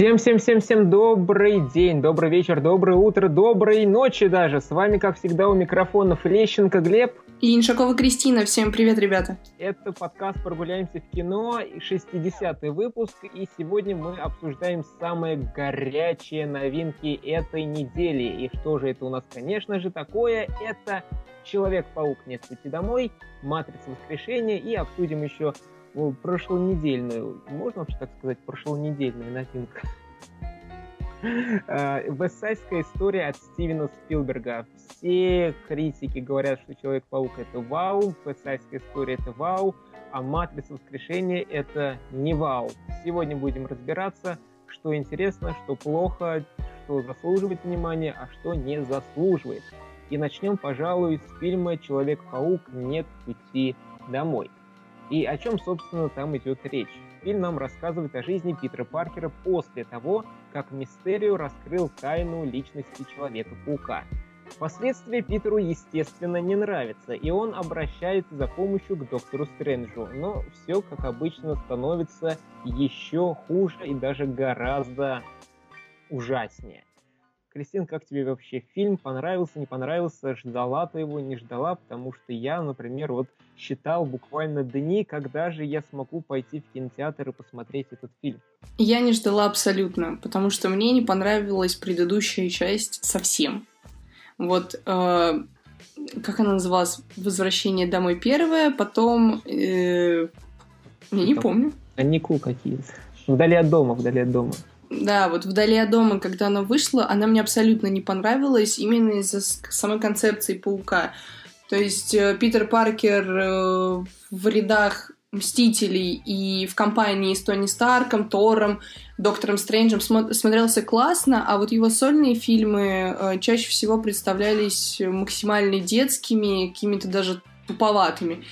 Всем-всем-всем-всем добрый день, добрый вечер, доброе утро, доброй ночи даже. С вами, как всегда, у микрофонов Лещенко Глеб. И Иншакова Кристина. Всем привет, ребята. Это подкаст «Прогуляемся в кино», 60-й выпуск, и сегодня мы обсуждаем самые горячие новинки этой недели. И что же это у нас, конечно же, такое? Это «Человек-паук. Нет пути домой», «Матрица воскрешения» и обсудим еще ну, прошлонедельную, можно вообще так сказать, прошлонедельная новинка. Вестсайдская история от Стивена Спилберга. Все критики говорят, что Человек-паук это вау, Вестсайдская история это вау, а Матрица воскрешения это не вау. Сегодня будем разбираться, что интересно, что плохо, что заслуживает внимания, а что не заслуживает. И начнем, пожалуй, с фильма «Человек-паук. Нет пути домой». И о чем, собственно, там идет речь? Фильм нам рассказывает о жизни Питера Паркера после того, как Мистерио раскрыл тайну личности Человека-паука. Впоследствии Питеру, естественно, не нравится, и он обращается за помощью к доктору Стрэнджу, но все, как обычно, становится еще хуже и даже гораздо ужаснее. Кристин, как тебе вообще фильм? Понравился, не понравился? Ждала ты его, не ждала? Потому что я, например, вот считал буквально дни, когда же я смогу пойти в кинотеатр и посмотреть этот фильм. Я не ждала абсолютно, потому что мне не понравилась предыдущая часть совсем. Вот, э, как она называлась? «Возвращение домой» первое, потом... Э, я не помню. Каникул какие-то. Вдали от дома, вдали от дома. Да, вот «Вдали от дома», когда она вышла, она мне абсолютно не понравилась именно из-за самой концепции паука. То есть э, Питер Паркер э, в рядах Мстителей и в компании с Тони Старком, Тором, Доктором Стрэнджем смотрелся классно, а вот его сольные фильмы э, чаще всего представлялись максимально детскими, какими-то даже туповатыми.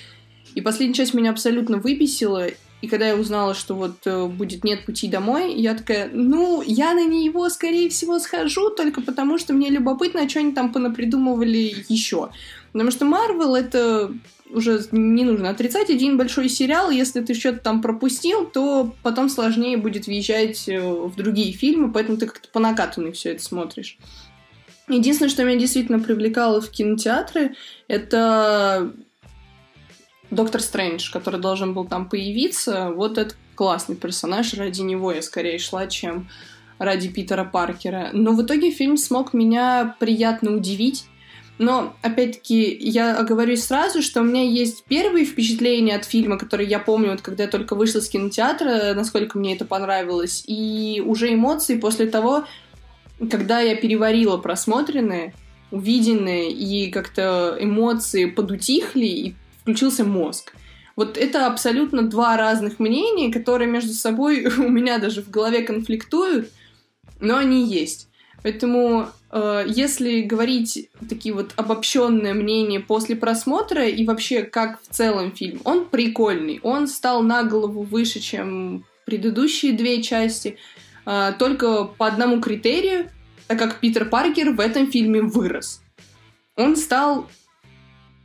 И последняя часть меня абсолютно выбесила, и когда я узнала, что вот э, будет «Нет пути домой», я такая, ну, я на него, скорее всего, схожу, только потому что мне любопытно, а что они там понапридумывали еще. Потому что Марвел — это уже не нужно отрицать, один большой сериал, если ты что-то там пропустил, то потом сложнее будет въезжать э, в другие фильмы, поэтому ты как-то по накатанной все это смотришь. Единственное, что меня действительно привлекало в кинотеатры, это Доктор Стрэндж, который должен был там появиться, вот это классный персонаж, ради него я скорее шла, чем ради Питера Паркера. Но в итоге фильм смог меня приятно удивить. Но, опять-таки, я оговорюсь сразу, что у меня есть первые впечатления от фильма, которые я помню, вот когда я только вышла с кинотеатра, насколько мне это понравилось, и уже эмоции после того, когда я переварила просмотренное, увиденное, и как-то эмоции подутихли, и включился мозг. Вот это абсолютно два разных мнения, которые между собой у меня даже в голове конфликтуют, но они есть. Поэтому, э, если говорить такие вот обобщенные мнения после просмотра и вообще как в целом фильм, он прикольный. Он стал на голову выше, чем предыдущие две части, э, только по одному критерию, так как Питер Паркер в этом фильме вырос. Он стал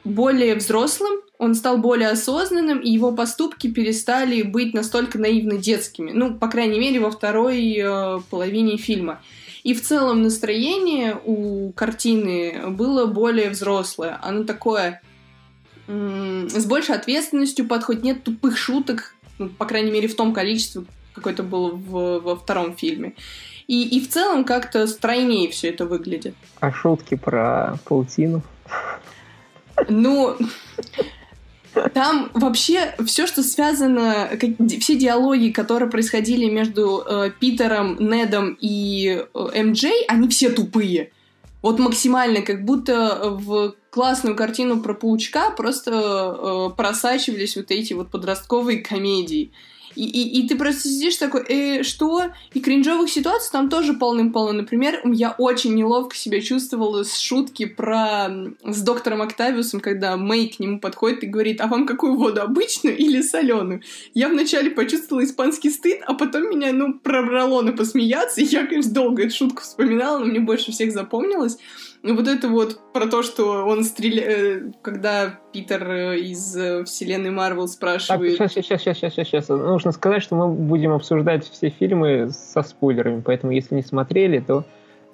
более взрослым, он стал более осознанным, и его поступки перестали быть настолько наивно детскими. Ну, по крайней мере, во второй э, половине фильма. И в целом настроение у картины было более взрослое. Оно такое м- с большей ответственностью подходит, нет тупых шуток, ну, по крайней мере, в том количестве, какое-то было в, во втором фильме. И, и в целом как-то стройнее все это выглядит. А шутки про паутину? Ну, там вообще все, что связано, все диалоги, которые происходили между э, Питером, Недом и э, МД, они все тупые. Вот максимально, как будто в классную картину про паучка просто э, просачивались вот эти вот подростковые комедии. И, и, и ты просто сидишь такой, э, что? И кринжовых ситуаций там тоже полным-полно. Например, я очень неловко себя чувствовала с шутки про... с доктором Октавиусом, когда Мэй к нему подходит и говорит, а вам какую воду, обычную или соленую? Я вначале почувствовала испанский стыд, а потом меня, ну, пробрало на посмеяться. И я, конечно, долго эту шутку вспоминала, но мне больше всех запомнилось. Вот это вот про то, что он стреляет, э, когда Питер э, из э, вселенной Марвел спрашивает... Сейчас, сейчас, сейчас, сейчас, сейчас, сейчас. Нужно сказать, что мы будем обсуждать все фильмы со спойлерами, поэтому если не смотрели, то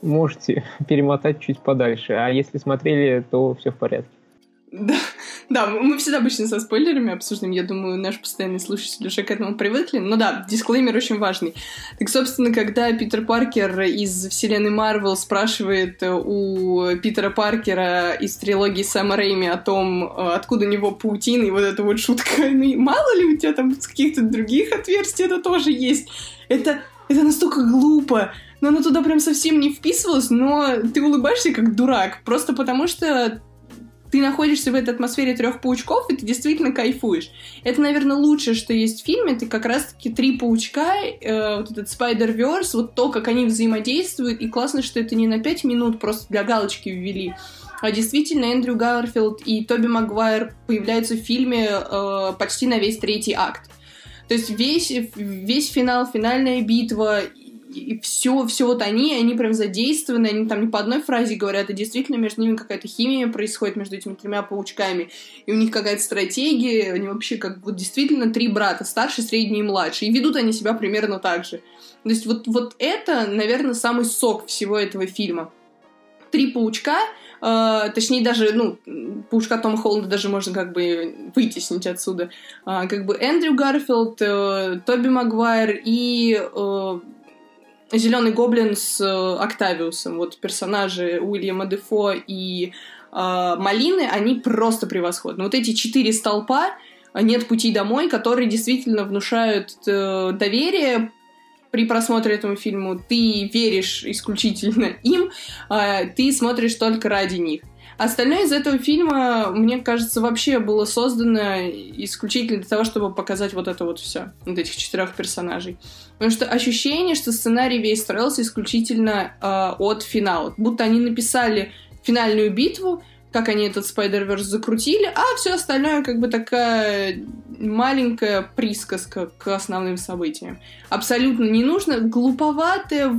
можете перемотать чуть подальше, а если смотрели, то все в порядке. Да, да, мы всегда обычно со спойлерами обсуждаем. Я думаю, наши постоянные слушатели уже к этому привыкли. Но да, дисклеймер очень важный. Так, собственно, когда Питер Паркер из вселенной Марвел спрашивает у Питера Паркера из трилогии Сэма Рэйми о том, откуда у него паутина, и вот эта вот шутка, ну, мало ли у тебя там с каких-то других отверстий это тоже есть. Это, это настолько глупо но она туда прям совсем не вписывалась, но ты улыбаешься как дурак, просто потому что ты находишься в этой атмосфере трех паучков, и ты действительно кайфуешь. Это, наверное, лучшее, что есть в фильме. Это как раз-таки три паучка, э, вот этот Spider-Verse, вот то, как они взаимодействуют. И классно, что это не на пять минут просто для галочки ввели, а действительно Эндрю Гарфилд и Тоби Магуайр появляются в фильме э, почти на весь третий акт. То есть весь, весь финал, финальная битва и все, все вот они, они прям задействованы, они там не по одной фразе говорят, а действительно между ними какая-то химия происходит между этими тремя паучками, и у них какая-то стратегия, они вообще как вот действительно три брата, старший, средний и младший, и ведут они себя примерно так же. То есть вот, вот это, наверное, самый сок всего этого фильма. Три паучка, Uh, точнее, даже, ну, паучка Тома Холланда даже можно как бы вытеснить отсюда. Uh, как бы Эндрю Гарфилд, uh, Тоби Магуайр и Зеленый гоблин с э, Октавиусом, вот персонажи Уильяма Дефо и э, Малины, они просто превосходны. Вот эти четыре столпа «Нет пути домой», которые действительно внушают э, доверие при просмотре этому фильму. Ты веришь исключительно им, э, ты смотришь только ради них. Остальное из этого фильма, мне кажется, вообще было создано исключительно для того, чтобы показать вот это вот все, вот этих четырех персонажей. Потому что ощущение, что сценарий весь строился исключительно э, от финала. Будто они написали финальную битву, как они этот Spider-Verse закрутили, а все остальное как бы такая маленькая присказка к основным событиям. Абсолютно не нужно, глуповатая,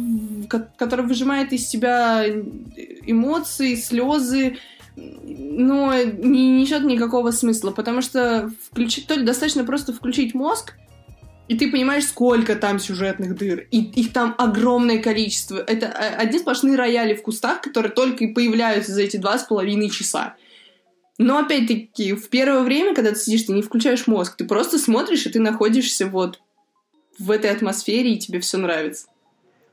которая выжимает из себя эмоции, слезы, но не несет никакого смысла, потому что включить, только достаточно просто включить мозг, и ты понимаешь, сколько там сюжетных дыр. И их там огромное количество. Это а, одни сплошные рояли в кустах, которые только и появляются за эти два с половиной часа. Но опять-таки, в первое время, когда ты сидишь, ты не включаешь мозг, ты просто смотришь, и ты находишься вот в этой атмосфере, и тебе все нравится.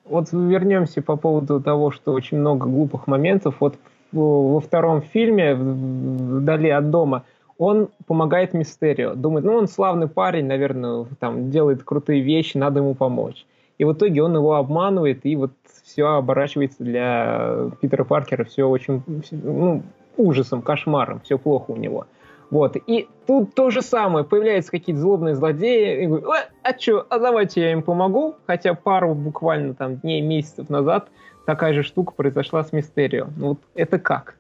Вот вернемся по поводу того, что очень много глупых моментов. Вот во втором фильме «Вдали от дома» он помогает Мистерио. Думает, ну, он славный парень, наверное, там, делает крутые вещи, надо ему помочь. И в итоге он его обманывает, и вот все оборачивается для Питера Паркера все очень ну, ужасом, кошмаром, все плохо у него. Вот. И тут то же самое. Появляются какие-то злобные злодеи. И говорят, а что, а давайте я им помогу. Хотя пару буквально там дней, месяцев назад такая же штука произошла с Мистерио. Ну вот это как?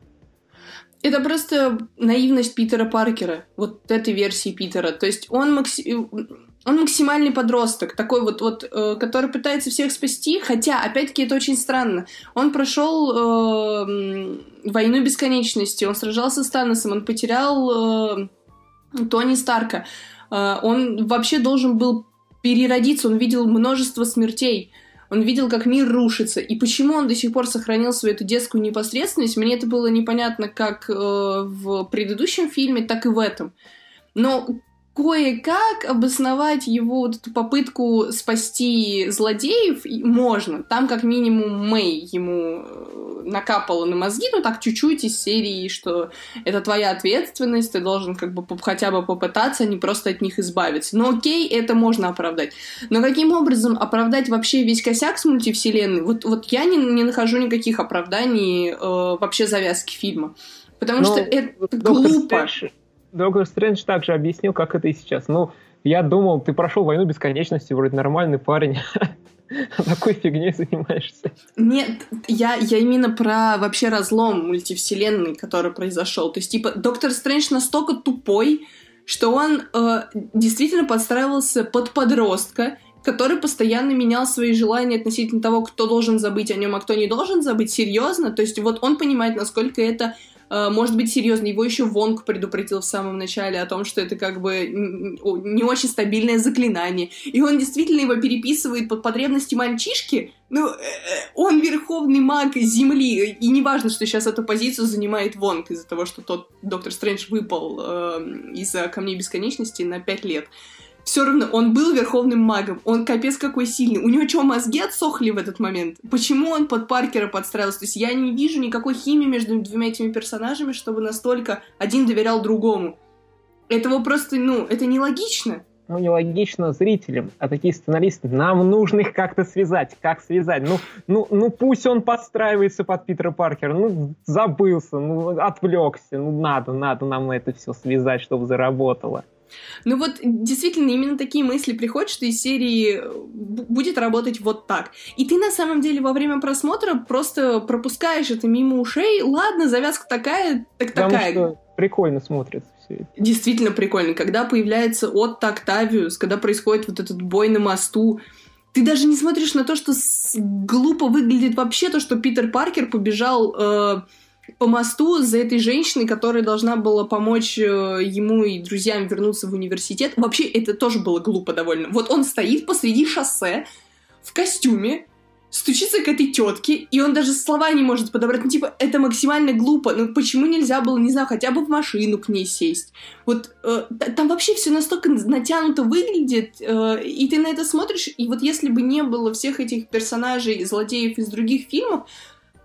Это просто наивность Питера Паркера, вот этой версии Питера. То есть он, макси... он максимальный подросток, такой вот, вот э, который пытается всех спасти, хотя, опять-таки, это очень странно. Он прошел э, войну бесконечности, он сражался с Таносом, он потерял э, Тони Старка. Э, он вообще должен был переродиться, он видел множество смертей. Он видел, как мир рушится. И почему он до сих пор сохранил свою эту детскую непосредственность, мне это было непонятно как э, в предыдущем фильме, так и в этом. Но кое-как обосновать его вот эту попытку спасти злодеев можно. Там как минимум Мэй ему э, накапала на мозги, ну так чуть-чуть из серии, что это твоя ответственность, ты должен как бы хотя бы попытаться, а не просто от них избавиться. Но окей, это можно оправдать. Но каким образом оправдать вообще весь косяк с мультивселенной? Вот, вот я не, не нахожу никаких оправданий э, вообще завязки фильма. Потому Но что это глупо. Стрэндж, Доктор Стрэндж также объяснил, как это и сейчас. Ну, я думал, ты прошел войну бесконечности, вроде нормальный парень. Такой фигней занимаешься. Нет, я, я именно про вообще разлом мультивселенной, который произошел. То есть, типа, Доктор Стрэндж настолько тупой, что он э, действительно подстраивался под подростка, который постоянно менял свои желания относительно того, кто должен забыть о нем, а кто не должен забыть, серьезно. То есть вот он понимает, насколько это может быть серьезный. Его еще Вонг предупредил в самом начале о том, что это как бы не очень стабильное заклинание. И он действительно его переписывает под потребности мальчишки. Ну, э, э, он верховный маг Земли. И не важно, что сейчас эту позицию занимает Вонг из-за того, что тот Доктор Стрэндж выпал э, из-за Камней Бесконечности на пять лет все равно он был верховным магом, он капец какой сильный. У него что, мозги отсохли в этот момент? Почему он под Паркера подстраивался? То есть я не вижу никакой химии между двумя этими персонажами, чтобы настолько один доверял другому. Этого просто, ну, это нелогично. Ну, нелогично зрителям, а такие сценаристы, нам нужно их как-то связать. Как связать? Ну, ну, ну пусть он подстраивается под Питера Паркера, ну, забылся, ну, отвлекся, ну, надо, надо нам это все связать, чтобы заработало. Ну вот действительно именно такие мысли приходят, что из серии э, будет работать вот так. И ты на самом деле во время просмотра просто пропускаешь это мимо ушей. Ладно, завязка такая, так Потому такая. Что прикольно смотрится все это. Действительно прикольно. Когда появляется от Октавиус, когда происходит вот этот бой на мосту, ты даже не смотришь на то, что глупо выглядит вообще то, что Питер Паркер побежал э, по мосту за этой женщиной, которая должна была помочь э, ему и друзьям вернуться в университет. Вообще, это тоже было глупо довольно. Вот он стоит посреди шоссе в костюме, стучится к этой тетке, и он даже слова не может подобрать. Ну, типа, это максимально глупо. Ну, почему нельзя было, не знаю, хотя бы в машину к ней сесть? Вот э, там вообще все настолько натянуто выглядит, э, и ты на это смотришь, и вот если бы не было всех этих персонажей, злодеев из других фильмов,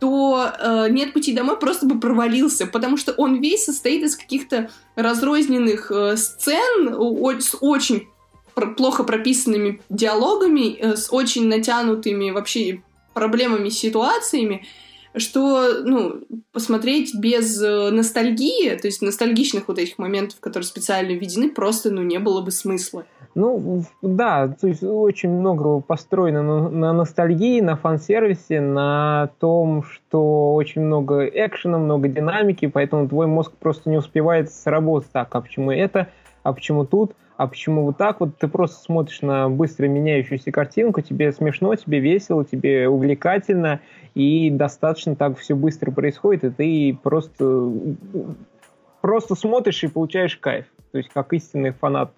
то э, «Нет пути домой» просто бы провалился, потому что он весь состоит из каких-то разрозненных э, сцен о- с очень пр- плохо прописанными диалогами, э, с очень натянутыми вообще проблемами, ситуациями, что, ну, посмотреть без э, ностальгии, то есть ностальгичных вот этих моментов, которые специально введены, просто, ну, не было бы смысла. Ну, да, то есть очень много построено на, на ностальгии, на фан-сервисе, на том, что очень много экшена, много динамики, поэтому твой мозг просто не успевает сработать так, а почему это, а почему тут, а почему вот так вот. Ты просто смотришь на быстро меняющуюся картинку, тебе смешно, тебе весело, тебе увлекательно, и достаточно так все быстро происходит, и ты просто, просто смотришь и получаешь кайф то есть как истинный фанат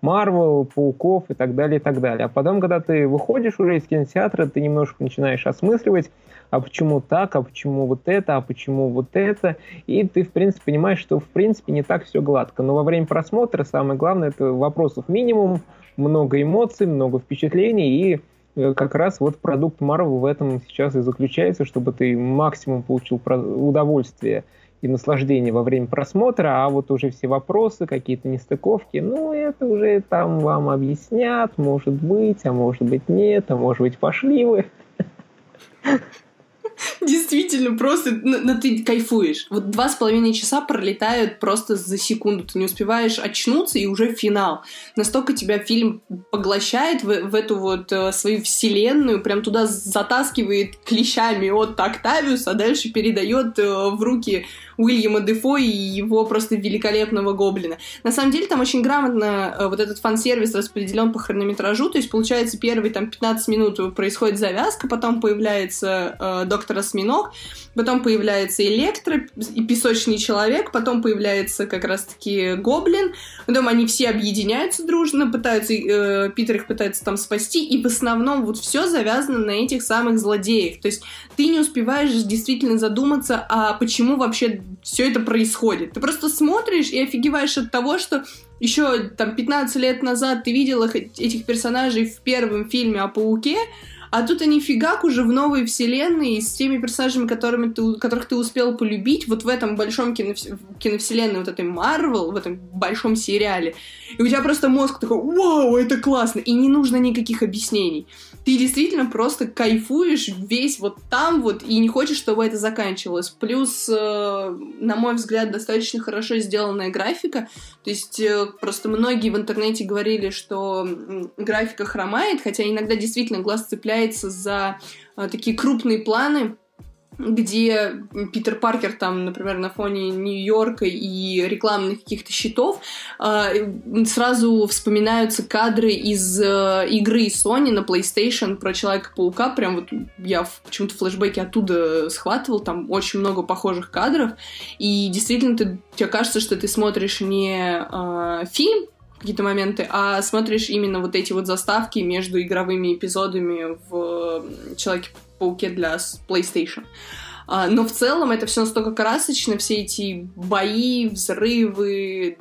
Марвел, Пауков и так далее, и так далее. А потом, когда ты выходишь уже из кинотеатра, ты немножко начинаешь осмысливать, а почему так, а почему вот это, а почему вот это, и ты, в принципе, понимаешь, что, в принципе, не так все гладко. Но во время просмотра самое главное, это вопросов минимум, много эмоций, много впечатлений, и э, как раз вот продукт Marvel в этом сейчас и заключается, чтобы ты максимум получил удовольствие и наслаждение во время просмотра, а вот уже все вопросы, какие-то нестыковки, ну, это уже там вам объяснят, может быть, а может быть нет, а может быть пошли вы. Действительно, просто ну, ты кайфуешь. Вот два с половиной часа пролетают просто за секунду. Ты не успеваешь очнуться, и уже финал. Настолько тебя фильм поглощает в, в эту вот э, свою вселенную, прям туда затаскивает клещами от Октавиуса, а дальше передает э, в руки Уильяма Дефо и его просто великолепного гоблина. На самом деле там очень грамотно э, вот этот фан-сервис распределен по хронометражу, то есть получается первые там 15 минут происходит завязка, потом появляется э, доктор Осьминог, потом появляется Электро и Песочный Человек, потом появляется как раз-таки Гоблин, потом они все объединяются дружно, пытаются, э, Питер их пытается там спасти, и в основном вот все завязано на этих самых злодеях, то есть ты не успеваешь действительно задуматься, а почему вообще все это происходит. Ты просто смотришь и офигеваешь от того, что еще там 15 лет назад ты видел их, этих персонажей в первом фильме о Пауке, а тут они фигак уже в новой вселенной с теми персонажами, которыми ты, которых ты успел полюбить, вот в этом большом кино, киновселенной, вот этой Марвел, в этом большом сериале. И у тебя просто мозг такой, вау, это классно, и не нужно никаких объяснений. Ты действительно просто кайфуешь весь вот там вот, и не хочешь, чтобы это заканчивалось. Плюс, э, на мой взгляд, достаточно хорошо сделанная графика. То есть э, просто многие в интернете говорили, что графика хромает, хотя иногда действительно глаз цепляется за э, такие крупные планы, где Питер Паркер там, например, на фоне Нью-Йорка и рекламных каких-то щитов, э, сразу вспоминаются кадры из э, игры Sony на PlayStation про Человека-паука. Прям вот я почему-то флешбеки оттуда схватывал, там очень много похожих кадров. И действительно, ты, тебе кажется, что ты смотришь не э, фильм, какие-то моменты, а смотришь именно вот эти вот заставки между игровыми эпизодами в Человеке-пауке для PlayStation. А, но в целом это все настолько красочно, все эти бои, взрывы,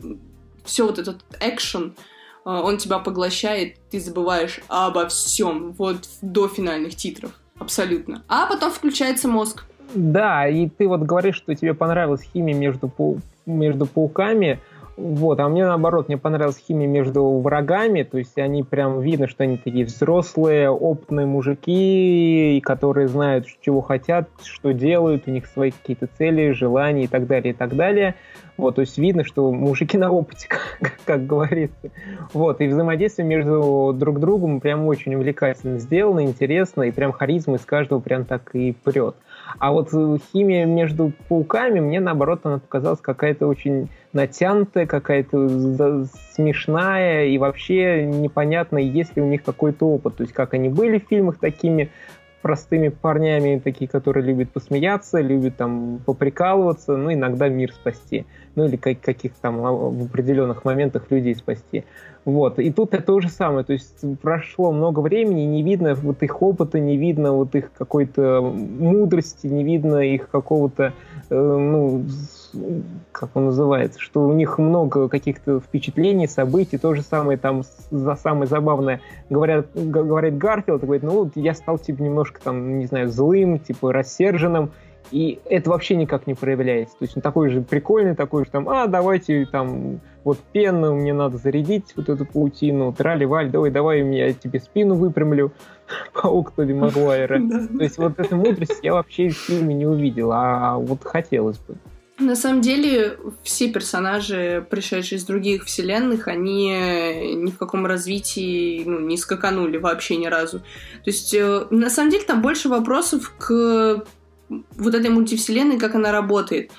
все вот этот экшен, а, он тебя поглощает, ты забываешь обо всем, вот до финальных титров, абсолютно. А потом включается мозг. Да, и ты вот говоришь, что тебе понравилась химия между, пау... между пауками, вот, а мне наоборот, мне понравилась химия между врагами, то есть они прям видно, что они такие взрослые, опытные мужики, которые знают, чего хотят, что делают, у них свои какие-то цели, желания и так далее, и так далее. Вот, то есть видно, что мужики на опыте, как, как говорится. Вот, и взаимодействие между друг другом прям очень увлекательно сделано, интересно, и прям харизма из каждого прям так и прет. А вот химия между пауками, мне наоборот, она показалась какая-то очень натянутая, какая-то смешная, и вообще непонятно, есть ли у них какой-то опыт. То есть как они были в фильмах такими простыми парнями, такие, которые любят посмеяться, любят там поприкалываться, ну, иногда мир спасти. Ну, или как, каких-то там а, в определенных моментах людей спасти. Вот. И тут это то же самое. То есть прошло много времени, не видно вот их опыта, не видно вот их какой-то мудрости, не видно их какого-то, э, ну, как он называется, что у них много каких-то впечатлений, событий, то же самое там за самое забавное говорят, говорит Гарфилд, говорит, ну, я стал типа немножко там, не знаю, злым, типа рассерженным, и это вообще никак не проявляется. То есть он такой же прикольный, такой же там, а, давайте там вот пену, мне надо зарядить вот эту паутину, трали-валь, давай, давай, я тебе спину выпрямлю, паук Тоби Магуайра. То есть вот эту мудрость я вообще в фильме не увидел, а вот хотелось бы. На самом деле, все персонажи, пришедшие из других вселенных, они ни в каком развитии ну, не скаканули вообще ни разу. То есть, э, на самом деле, там больше вопросов к вот этой мультивселенной, как она работает.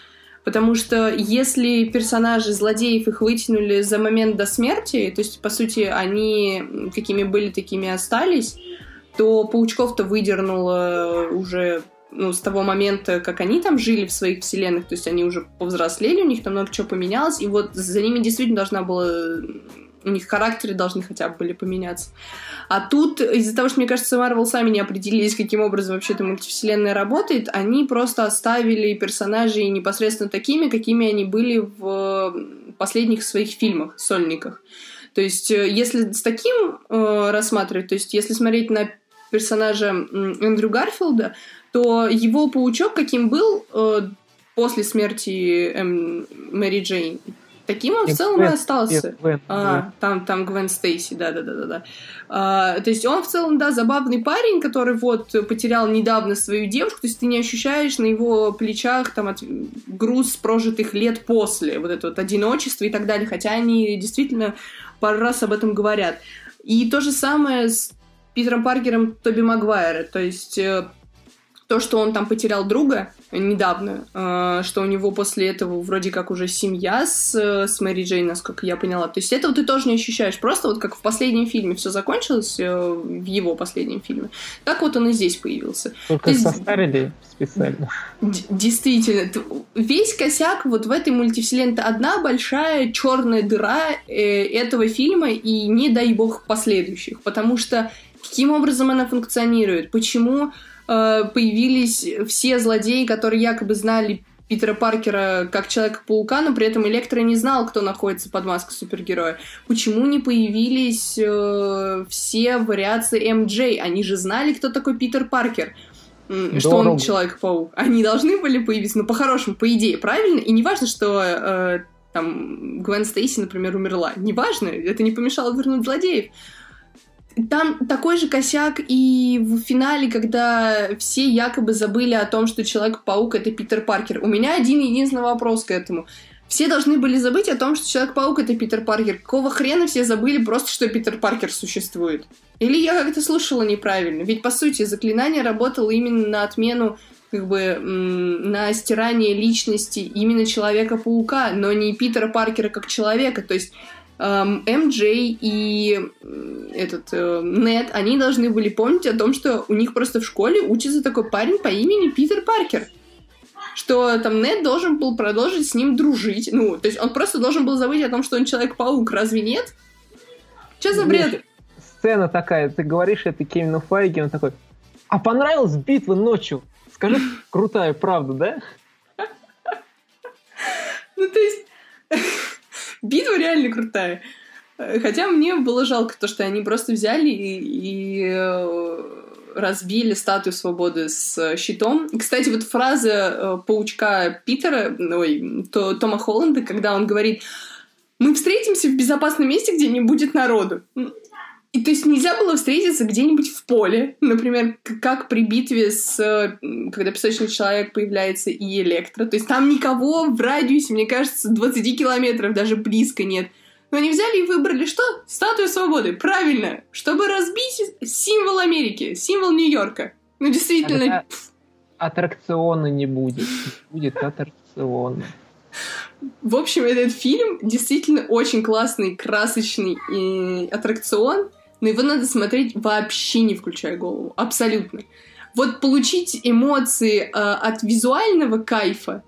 Потому что если персонажи злодеев их вытянули за момент до смерти, то есть, по сути, они какими были, такими остались, то паучков-то выдернуло уже ну, с того момента, как они там жили в своих вселенных, то есть они уже повзрослели, у них там много чего поменялось, и вот за ними действительно должна была у них характеры должны хотя бы были поменяться. А тут, из-за того, что, мне кажется, Марвел сами не определились, каким образом вообще эта мультивселенная работает, они просто оставили персонажей непосредственно такими, какими они были в последних своих фильмах, сольниках. То есть, э, если с таким э, рассматривать, то есть, если смотреть на персонажа Эндрю Гарфилда, то его паучок каким был э, после смерти эм, Мэри Джейн, таким он в целом и остался. Гвен, а, там, там Гвен Стейси, да-да-да-да. А, то есть он в целом, да, забавный парень, который вот потерял недавно свою девушку, то есть ты не ощущаешь на его плечах там от, груз прожитых лет после, вот это вот одиночество и так далее, хотя они действительно пару раз об этом говорят. И то же самое с Питером Паркером Тоби Магуайра, то есть э, то, что он там потерял друга недавно, э, что у него после этого вроде как уже семья с, с Мэри Джейн, насколько я поняла. То есть этого ты тоже не ощущаешь. Просто вот как в последнем фильме все закончилось, э, в его последнем фильме, так вот он и здесь появился. Только есть, состарили специально. Действительно. Весь косяк вот в этой мультивселенной это одна большая черная дыра э, этого фильма и не дай бог последующих. Потому что каким образом она функционирует? Почему Э, появились все злодеи, которые якобы знали Питера Паркера как Человека-паука, но при этом Электро не знал, кто находится под маской супергероя. Почему не появились э, все вариации МД? Они же знали, кто такой Питер Паркер. Дорого. Что он Человек-паук. Они должны были появиться, ну, по-хорошему, по идее, правильно? И не важно, что э, там Гвен Стейси, например, умерла. Неважно, это не помешало вернуть злодеев. Там такой же косяк и в финале, когда все якобы забыли о том, что Человек-паук — это Питер Паркер. У меня один единственный вопрос к этому. Все должны были забыть о том, что Человек-паук — это Питер Паркер. Какого хрена все забыли просто, что Питер Паркер существует? Или я как-то слушала неправильно? Ведь, по сути, заклинание работало именно на отмену как бы на стирание личности именно Человека-паука, но не Питера Паркера как человека. То есть эм, МД и этот э, Нед, они должны были помнить о том, что у них просто в школе учится такой парень по имени Питер Паркер. Что там Нед должен был продолжить с ним дружить. Ну, то есть он просто должен был забыть о том, что он Человек-паук, разве нет? Что за бред? Сцена такая, ты говоришь это Кевину Файги, он такой, а понравилась битва ночью? Скажи, крутая правда, да? Ну, то есть, битва реально крутая. Хотя мне было жалко то, что они просто взяли и, и э, разбили статую свободы с щитом. Кстати, вот фраза э, паучка Питера, ой, то, Тома Холланда, когда он говорит «Мы встретимся в безопасном месте, где не будет народу». И то есть нельзя было встретиться где-нибудь в поле, например, как при битве с... Когда песочный человек появляется и Электро. То есть там никого в радиусе, мне кажется, 20 километров даже близко нет. Но они взяли и выбрали что? Статую свободы. Правильно. Чтобы разбить символ Америки, символ Нью-Йорка. Ну, действительно... Аттракциона не будет. Будет аттракцион. В общем, этот фильм действительно очень классный, красочный и аттракцион но его надо смотреть вообще не включая голову. Абсолютно. Вот получить эмоции э, от визуального кайфа,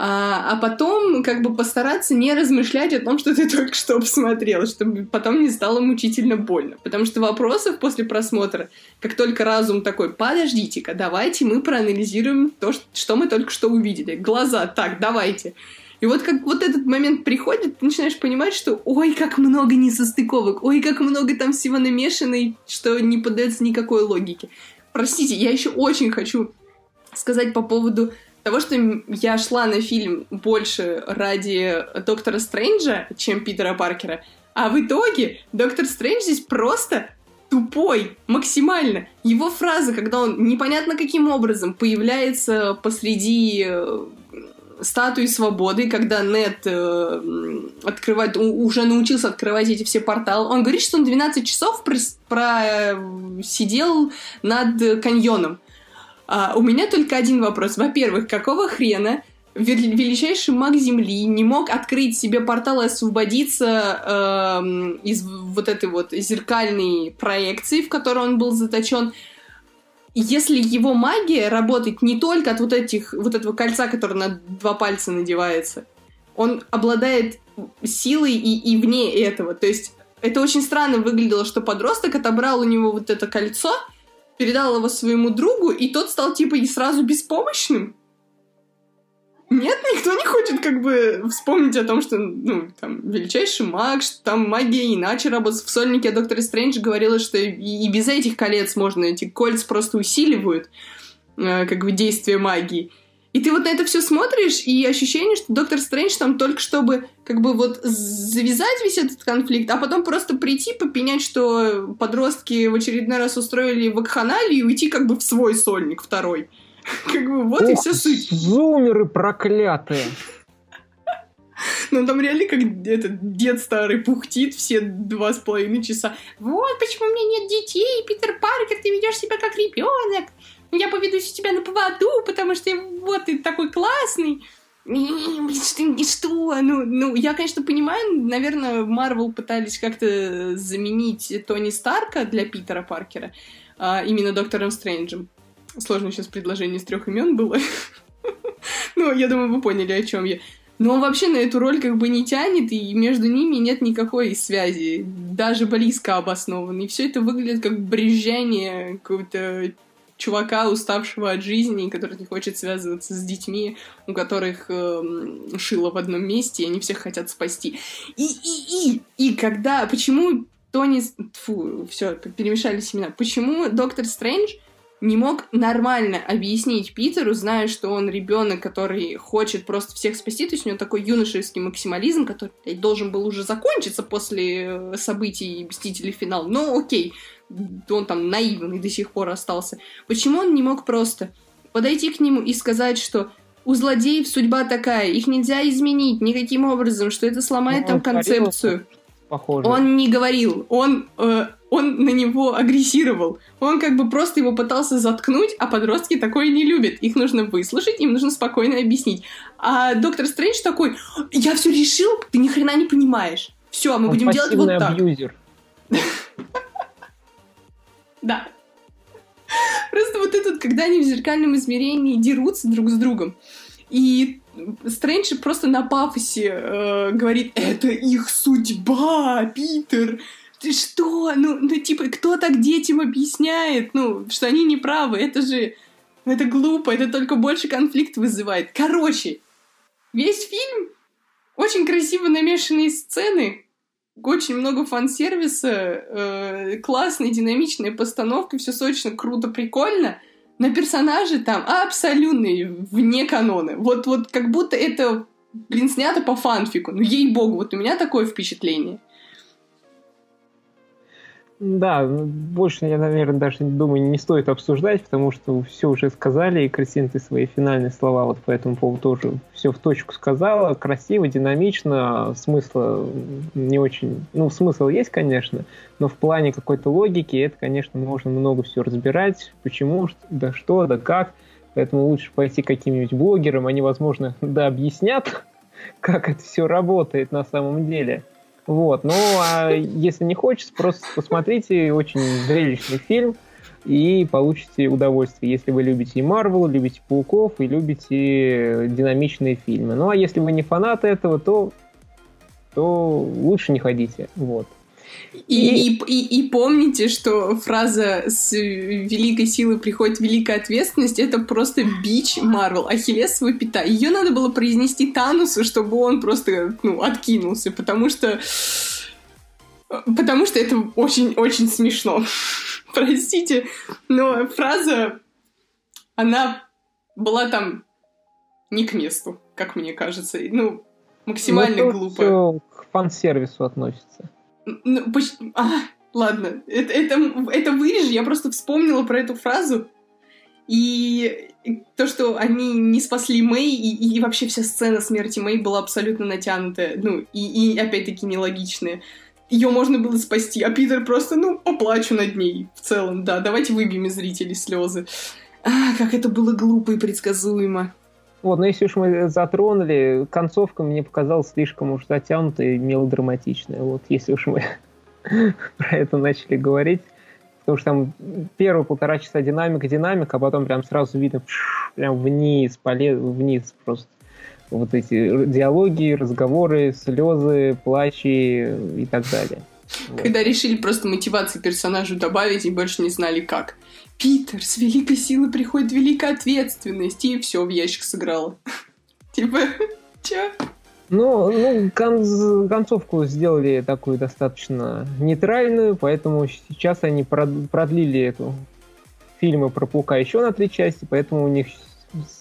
а, а потом как бы постараться не размышлять о том, что ты только что посмотрел, чтобы потом не стало мучительно больно. Потому что вопросов после просмотра, как только разум такой, подождите-ка, давайте мы проанализируем то, что мы только что увидели. Глаза, так, давайте. И вот как вот этот момент приходит, ты начинаешь понимать, что ой, как много несостыковок, ой, как много там всего намешано, что не поддается никакой логике. Простите, я еще очень хочу сказать по поводу того, что я шла на фильм больше ради Доктора Стрэнджа, чем Питера Паркера, а в итоге Доктор Стрэндж здесь просто тупой, максимально. Его фраза, когда он непонятно каким образом появляется посреди э, статуи свободы, когда Нет э, открывает, уже научился открывать эти все порталы, он говорит, что он 12 часов просидел над каньоном. А у меня только один вопрос. Во-первых, какого хрена величайший маг Земли не мог открыть себе портал и освободиться э, из вот этой вот зеркальной проекции, в которой он был заточен, если его магия работает не только от вот этих, вот этого кольца, которое на два пальца надевается, он обладает силой и, и вне этого. То есть это очень странно выглядело, что подросток отобрал у него вот это кольцо, передал его своему другу, и тот стал типа и сразу беспомощным. Нет, никто не хочет как бы вспомнить о том, что, ну, там, величайший маг, что там магия иначе работает. В сольнике Доктора Стрэндж говорила, что и, и без этих колец можно, эти кольца просто усиливают э, как бы действие магии. И ты вот на это все смотришь, и ощущение, что Доктор Стрэндж там только чтобы как бы вот завязать весь этот конфликт, а потом просто прийти, попенять, что подростки в очередной раз устроили вакханалию и уйти как бы в свой сольник второй. Как бы вот Ох, и вся суть. Зумеры проклятые. Ну, там реально как этот дед старый пухтит все два с половиной часа. Вот почему у меня нет детей, Питер Паркер, ты ведешь себя как ребенок. Я поведу тебя на поводу, потому что вот ты такой классный. И что? Ну, ну, я, конечно, понимаю, наверное, Марвел пытались как-то заменить Тони Старка для Питера Паркера, а, именно Доктором Стрэнджем. Сложно сейчас предложение из трех имен было. Ну, я думаю, вы поняли, о чем я. Но он вообще на эту роль как бы не тянет, и между ними нет никакой связи, даже близко обоснованной. И все это выглядит как брежание какого-то чувака, уставшего от жизни, который не хочет связываться с детьми, у которых э, шило в одном месте, и они всех хотят спасти. И, и, и, и когда, почему Тони... Фу, все, перемешались имена. Почему Доктор Стрэндж не мог нормально объяснить Питеру, зная, что он ребенок, который хочет просто всех спасти, то есть у него такой юношеский максимализм, который блядь, должен был уже закончиться после э, событий Мстителей финал. Но окей, он там наивный до сих пор остался. Почему он не мог просто подойти к нему и сказать, что у злодеев судьба такая, их нельзя изменить никаким образом, что это сломает ну, там концепцию. Похоже. Он не говорил, он, э, он на него агрессировал. Он как бы просто его пытался заткнуть, а подростки такое не любят. Их нужно выслушать, им нужно спокойно объяснить. А доктор Стрэндж такой, я все решил, ты ни хрена не понимаешь. Все, мы Он будем делать вот так. абьюзер. Да. Просто вот этот, когда они в зеркальном измерении дерутся друг с другом. И Стрэндж просто на пафосе э, говорит, это их судьба, Питер. Ты что? Ну, ну, типа, кто так детям объясняет? Ну, что они не правы. Это же... Это глупо, это только больше конфликт вызывает. Короче, весь фильм очень красиво намешанные сцены, очень много фан-сервиса, э, классная динамичная постановка, все сочно, круто, прикольно, но персонажи там абсолютно вне канона. Вот, вот как будто это, блин, снято по фанфику. Ну, ей-богу, вот у меня такое впечатление. Да, ну, больше я, наверное, даже думаю, не стоит обсуждать, потому что все уже сказали, и Кристина, ты свои финальные слова вот по этому поводу тоже все в точку сказала. Красиво, динамично, смысла не очень... Ну, смысл есть, конечно, но в плане какой-то логики это, конечно, можно много все разбирать, почему, да что, да как. Поэтому лучше пойти к каким-нибудь блогерам, они, возможно, да, объяснят, как это все работает на самом деле. Вот, ну а если не хочется, просто посмотрите, очень зрелищный фильм и получите удовольствие, если вы любите и Марвел, любите Пауков и любите динамичные фильмы. Ну а если вы не фанат этого, то, то лучше не ходите. Вот. И, и, и, и помните, что фраза с великой силы приходит великая ответственность, это просто бич Марвел, ахиллесова пята. Ее надо было произнести Танусу, чтобы он просто, ну, откинулся, потому что... Потому что это очень-очень смешно. Простите, но фраза, она была там не к месту, как мне кажется. Ну, максимально ну, глупо. Все к фан-сервису относится. Ну, почти... А, ладно, это, это, это вырежи, я просто вспомнила про эту фразу. И то, что они не спасли Мэй, и, и вообще вся сцена смерти Мэй была абсолютно натянутая, ну, и, и опять-таки нелогичная. Ее можно было спасти, а Питер просто, ну, поплачу над ней в целом, да, давайте выбьем из зрителей слезы. А, как это было глупо и предсказуемо. Вот, но если уж мы затронули, концовка мне показалась слишком уж затянутая и мелодраматичная. Вот, если уж мы про это начали говорить. Потому что там первые полтора часа динамика, динамика, а потом прям сразу видно прям вниз, полез, вниз просто. Вот эти диалоги, разговоры, слезы, плачи и так далее. Когда вот. решили просто мотивацию персонажу добавить и больше не знали как. Питер, с великой силы приходит великая ответственность, и все, в ящик сыграла. Типа, чё? Ну, ну кон- концовку сделали такую достаточно нейтральную, поэтому сейчас они продлили эту фильмы про Паука еще на три части, поэтому у них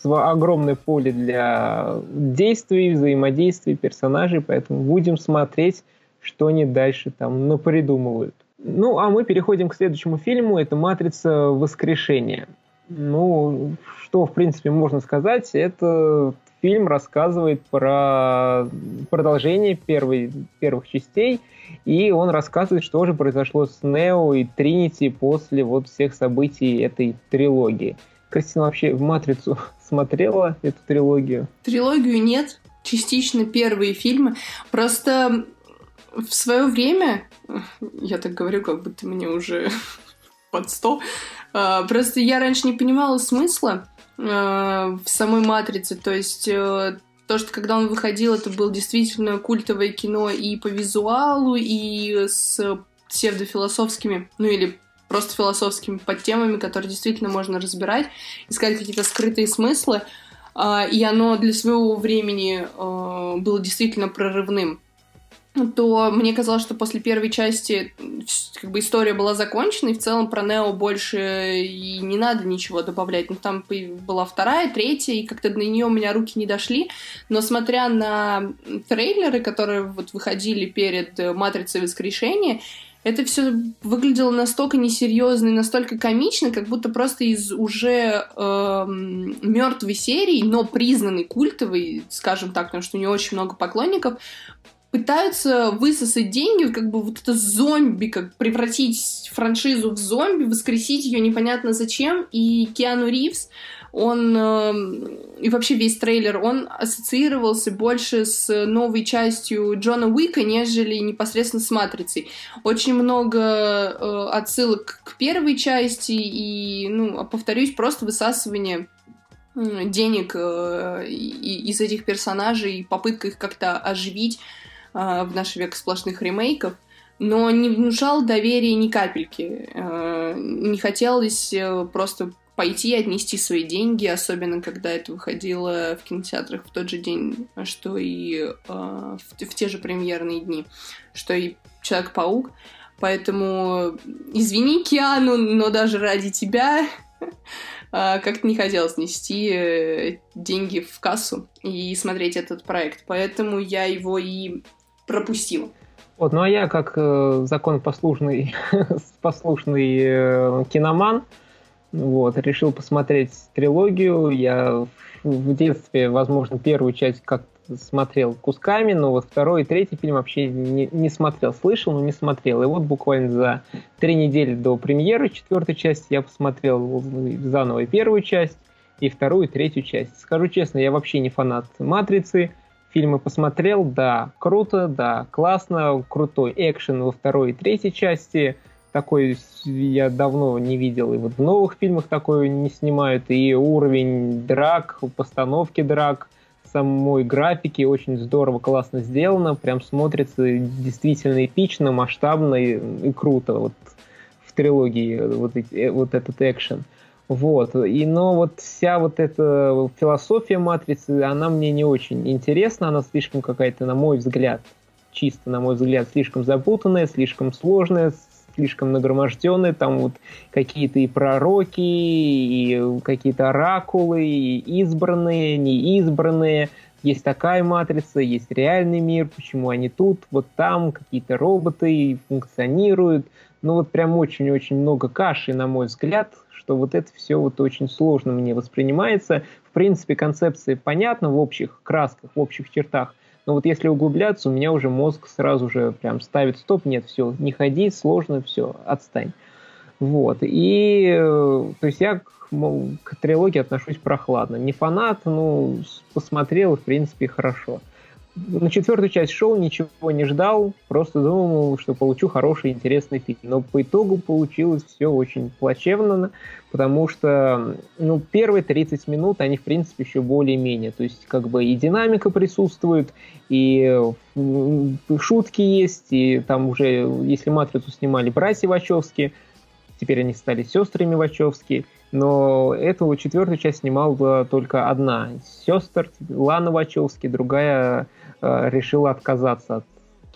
огромное поле для действий, взаимодействий персонажей, поэтому будем смотреть, что они дальше там напридумывают. Ну, а мы переходим к следующему фильму. Это «Матрица воскрешения». Ну, что, в принципе, можно сказать, это фильм рассказывает про продолжение первой, первых частей, и он рассказывает, что же произошло с Нео и Тринити после вот всех событий этой трилогии. Кристина вообще в «Матрицу» смотрела эту трилогию? Трилогию нет, частично первые фильмы. Просто в свое время, я так говорю, как будто мне уже под сто, а, просто я раньше не понимала смысла а, в самой «Матрице», то есть э, то, что когда он выходил, это было действительно культовое кино и по визуалу, и с псевдофилософскими, ну или просто философскими подтемами, которые действительно можно разбирать, искать какие-то скрытые смыслы, а, и оно для своего времени было действительно прорывным то мне казалось, что после первой части как бы история была закончена, и в целом про Нео больше и не надо ничего добавлять. Ну, там была вторая, третья, и как-то на нее у меня руки не дошли. Но смотря на трейлеры, которые вот выходили перед «Матрицей воскрешения», это все выглядело настолько несерьезно и настолько комично, как будто просто из уже э, мертвой серии, но признанной культовой, скажем так, потому что у нее очень много поклонников, пытаются высосать деньги, как бы вот это зомби, как превратить франшизу в зомби, воскресить ее непонятно зачем. И Киану Ривз, он э, и вообще весь трейлер, он ассоциировался больше с новой частью Джона Уика, нежели непосредственно с Матрицей. Очень много э, отсылок к первой части и, ну, повторюсь, просто высасывание денег э, из этих персонажей, попытка их как-то оживить э, в наш век сплошных ремейков, но не внушал доверия ни капельки. Э, не хотелось э, просто пойти и отнести свои деньги, особенно когда это выходило в кинотеатрах в тот же день, что и э, в, в те же премьерные дни, что и Человек-паук. Поэтому извини, Киану, но даже ради тебя а, как-то не хотелось нести э, деньги в кассу и смотреть этот проект. Поэтому я его и пропустила. Вот, ну а я как э, законопослушный послушный э, киноман, вот, решил посмотреть трилогию. Я в детстве, возможно, первую часть как смотрел кусками, но вот второй и третий фильм вообще не, не смотрел. Слышал, но не смотрел. И вот буквально за три недели до премьеры четвертой части я посмотрел заново первую часть, и вторую, и третью часть. Скажу честно, я вообще не фанат «Матрицы». Фильмы посмотрел, да, круто, да, классно, крутой экшен во второй и третьей части. Такой я давно не видел, и вот в новых фильмах такое не снимают, и уровень драк, постановки драк – самой графики очень здорово, классно сделано, прям смотрится действительно эпично, масштабно и, и круто вот в трилогии вот, э, вот этот экшен. Вот. И, но вот вся вот эта философия матрицы, она мне не очень интересна, она слишком какая-то, на мой взгляд, чисто, на мой взгляд, слишком запутанная, слишком сложная, слишком нагроможденные, там вот какие-то и пророки, и какие-то оракулы, и избранные, неизбранные. Есть такая матрица, есть реальный мир, почему они тут, вот там какие-то роботы функционируют. Ну вот прям очень-очень много каши, на мой взгляд, что вот это все вот очень сложно мне воспринимается. В принципе, концепция понятна в общих красках, в общих чертах – но вот если углубляться, у меня уже мозг сразу же прям ставит стоп, нет, все, не ходи, сложно, все, отстань. Вот. И, э, то есть я к, к трилогии отношусь прохладно. Не фанат, ну, посмотрел, в принципе, хорошо на четвертую часть шоу ничего не ждал, просто думал, что получу хороший, интересный фильм. Но по итогу получилось все очень плачевно, потому что ну, первые 30 минут, они, в принципе, еще более-менее. То есть, как бы и динамика присутствует, и шутки есть, и там уже, если «Матрицу» снимали братья Вачовски, теперь они стали сестрами Вачовски, но эту четвертую часть снимала только одна сестр, Лана Вачовски, другая решила отказаться от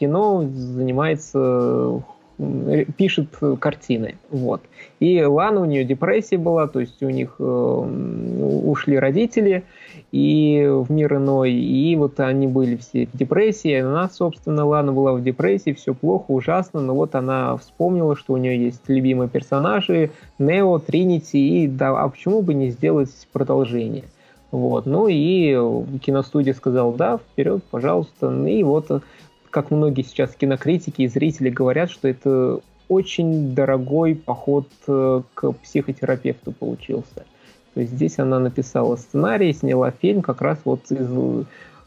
кино, занимается э, пишет картины. Вот. И Лана, у нее депрессия была, то есть у них э, ушли родители и в мир иной, и вот они были все в депрессии, она, собственно, Лана была в депрессии, все плохо, ужасно, но вот она вспомнила, что у нее есть любимые персонажи, Нео, Тринити, и да, а почему бы не сделать продолжение? Вот. Ну и киностудия сказала, да, вперед, пожалуйста. И вот, как многие сейчас кинокритики и зрители говорят, что это очень дорогой поход э, к психотерапевту получился. То есть здесь она написала сценарий, сняла фильм как раз вот из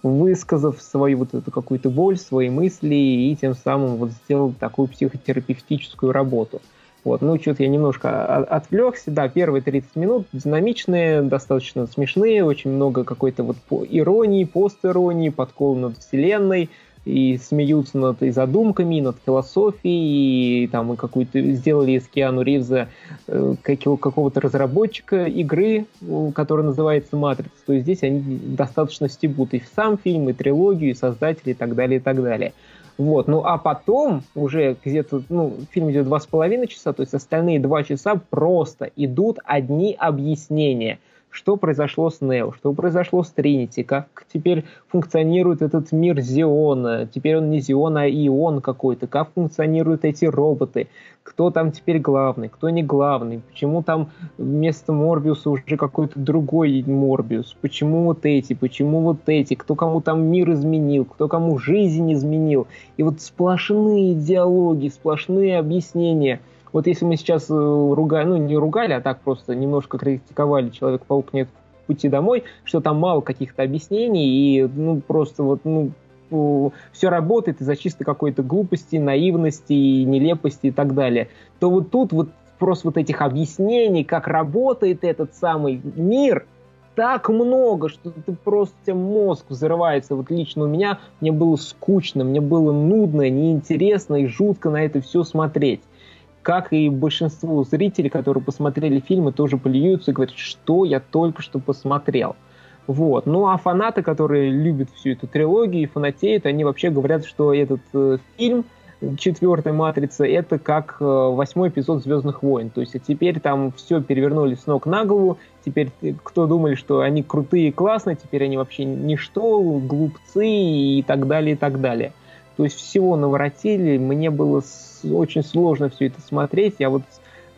высказав свою вот эту какую-то боль, свои мысли и тем самым вот сделал такую психотерапевтическую работу. Вот, ну, что-то я немножко отвлекся. Да, первые 30 минут динамичные, достаточно смешные, очень много какой-то вот иронии, постиронии, подкол над вселенной, и смеются над и задумками, и над философией, и там и какую-то сделали из Киану Ривза э, какого-то разработчика игры, которая называется «Матрица». То есть здесь они достаточно стебут и сам фильм, и трилогию, и создатели, и так далее, и так далее. Вот. Ну а потом уже где-то, ну, фильм идет два с половиной часа, то есть остальные два часа просто идут одни объяснения, что произошло с Нео, что произошло с Тринити, как теперь функционирует этот мир Зиона, теперь он не Зион, а Ион какой-то, как функционируют эти роботы, кто там теперь главный, кто не главный, почему там вместо Морбиуса уже какой-то другой Морбиус, почему вот эти, почему вот эти, кто кому там мир изменил, кто кому жизнь изменил. И вот сплошные диалоги, сплошные объяснения – вот если мы сейчас э, ругали, ну не ругали, а так просто немножко критиковали Человек-паук нет пути домой, что там мало каких-то объяснений, и ну просто вот ну, все работает из-за чисто какой-то глупости, наивности, нелепости и так далее, то вот тут вот просто вот этих объяснений, как работает этот самый мир, так много, что ты просто мозг взрывается. Вот лично у меня мне было скучно, мне было нудно, неинтересно и жутко на это все смотреть как и большинству зрителей, которые посмотрели фильмы, тоже плюются и говорят, что я только что посмотрел. Вот. Ну а фанаты, которые любят всю эту трилогию и фанатеют, они вообще говорят, что этот э, фильм четвертая матрица это как э, восьмой эпизод Звездных войн. То есть а теперь там все перевернули с ног на голову. Теперь кто думали, что они крутые и классные, теперь они вообще ничто, глупцы и так далее, и так далее. То есть всего наворотили. Мне было очень сложно все это смотреть. Я вот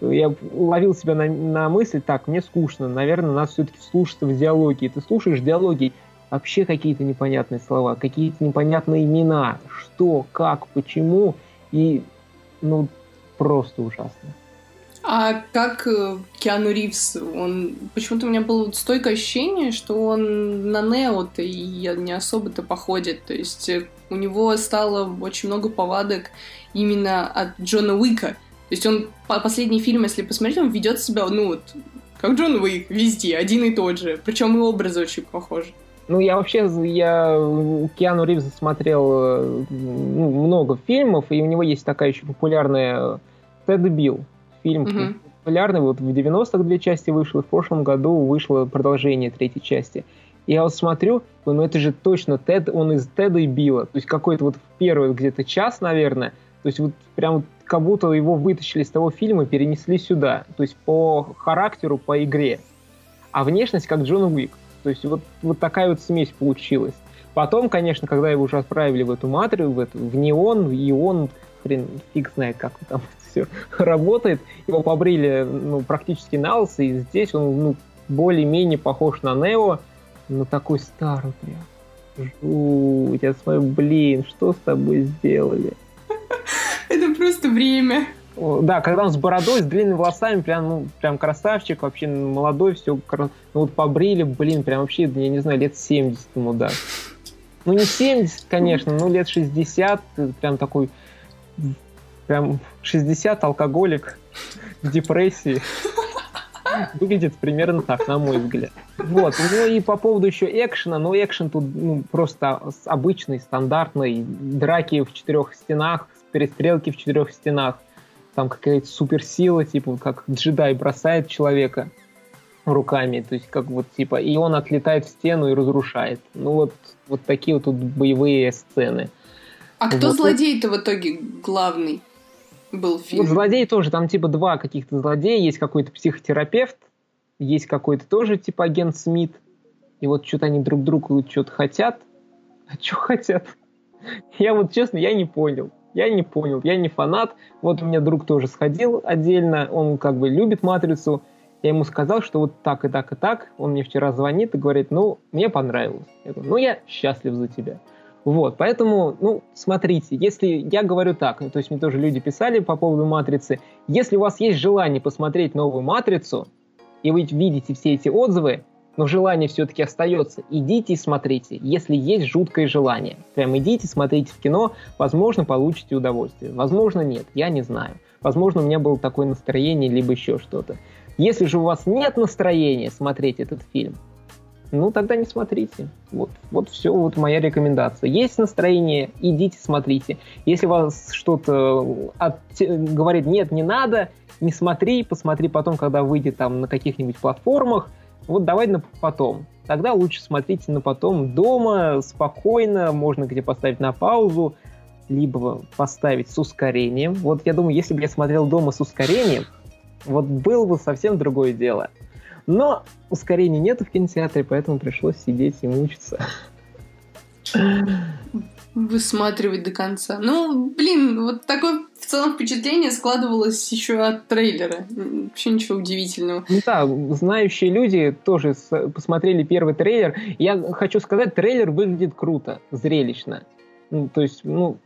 я ловил себя на, на мысли, так, мне скучно, наверное, нас все-таки слушаться в диалоге. Ты слушаешь диалоги, вообще какие-то непонятные слова, какие-то непонятные имена, что, как, почему, и, ну, просто ужасно. А как э, Киану Ривз, он... Почему-то у меня было стойкое ощущение, что он на Нео-то и не особо-то походит. То есть э, у него стало очень много повадок именно от Джона Уика. То есть он, последний фильм, если посмотреть, он ведет себя, ну вот, как Джон Уик, везде, один и тот же. Причем и образы очень похожи. Ну, я вообще, я Киану Ривза смотрел э, ну, много фильмов, и у него есть такая еще популярная Тед Билл фильм угу. популярный, вот в 90-х две части вышло, в прошлом году вышло продолжение третьей части. И я вот смотрю, ну это же точно Тед, он из Теда и Билла. То есть какой-то вот первый где-то час, наверное, то есть вот прям как будто его вытащили из того фильма и перенесли сюда. То есть по характеру, по игре. А внешность как Джон Уик. То есть вот, вот такая вот смесь получилась. Потом, конечно, когда его уже отправили в эту матрицу, в, эту, в неон, и он, хрен, фиг знает, как там все работает. Его побрили ну, практически на лысо, и здесь он ну, более-менее похож на Нео, но такой старый прям. Жуть, я смотрю, блин, что с тобой сделали? Это просто время. Да, когда он с бородой, с длинными волосами, прям, ну, прям красавчик, вообще молодой, все, ну вот побрили, блин, прям вообще, я не знаю, лет 70 ему, да. Ну, не 70, конечно, но лет 60, прям такой прям 60 алкоголик в депрессии. Выглядит примерно так, на мой взгляд. Вот. Ну и по поводу еще экшена. Ну, экшен тут ну, просто обычный, стандартный. Драки в четырех стенах, перестрелки в четырех стенах. Там какая-то суперсила, типа, как джедай бросает человека руками, то есть как вот типа, и он отлетает в стену и разрушает. Ну вот, вот такие вот тут боевые сцены. А кто вот. злодей-то в итоге главный? был фильм. Вот злодей тоже, там типа два каких-то злодея, есть какой-то психотерапевт, есть какой-то тоже типа агент Смит, и вот что-то они друг другу что-то хотят. А что хотят? Я вот честно, я не понял. Я не понял, я не фанат. Вот у меня друг тоже сходил отдельно, он как бы любит «Матрицу». Я ему сказал, что вот так и так и так. Он мне вчера звонит и говорит, ну, мне понравилось. Я говорю, ну, я счастлив за тебя. Вот, поэтому, ну, смотрите, если я говорю так, то есть мне тоже люди писали по поводу «Матрицы», если у вас есть желание посмотреть новую «Матрицу», и вы видите все эти отзывы, но желание все-таки остается, идите и смотрите, если есть жуткое желание. Прям идите, смотрите в кино, возможно, получите удовольствие, возможно, нет, я не знаю. Возможно, у меня было такое настроение, либо еще что-то. Если же у вас нет настроения смотреть этот фильм, ну тогда не смотрите. Вот, вот все, вот моя рекомендация. Есть настроение, идите смотрите. Если вас что-то от... говорит, нет, не надо, не смотри, посмотри потом, когда выйдет там на каких-нибудь платформах, вот давай на потом. Тогда лучше смотрите на потом дома, спокойно, можно где поставить на паузу, либо поставить с ускорением. Вот я думаю, если бы я смотрел дома с ускорением, вот было бы совсем другое дело. Но ускорений нету в кинотеатре, поэтому пришлось сидеть и мучиться. Высматривать до конца. Ну, блин, вот такое в целом впечатление складывалось еще от трейлера. Вообще ничего удивительного. Ну да, знающие люди тоже посмотрели первый трейлер. Я хочу сказать, трейлер выглядит круто, зрелищно. Ну, то есть, ну,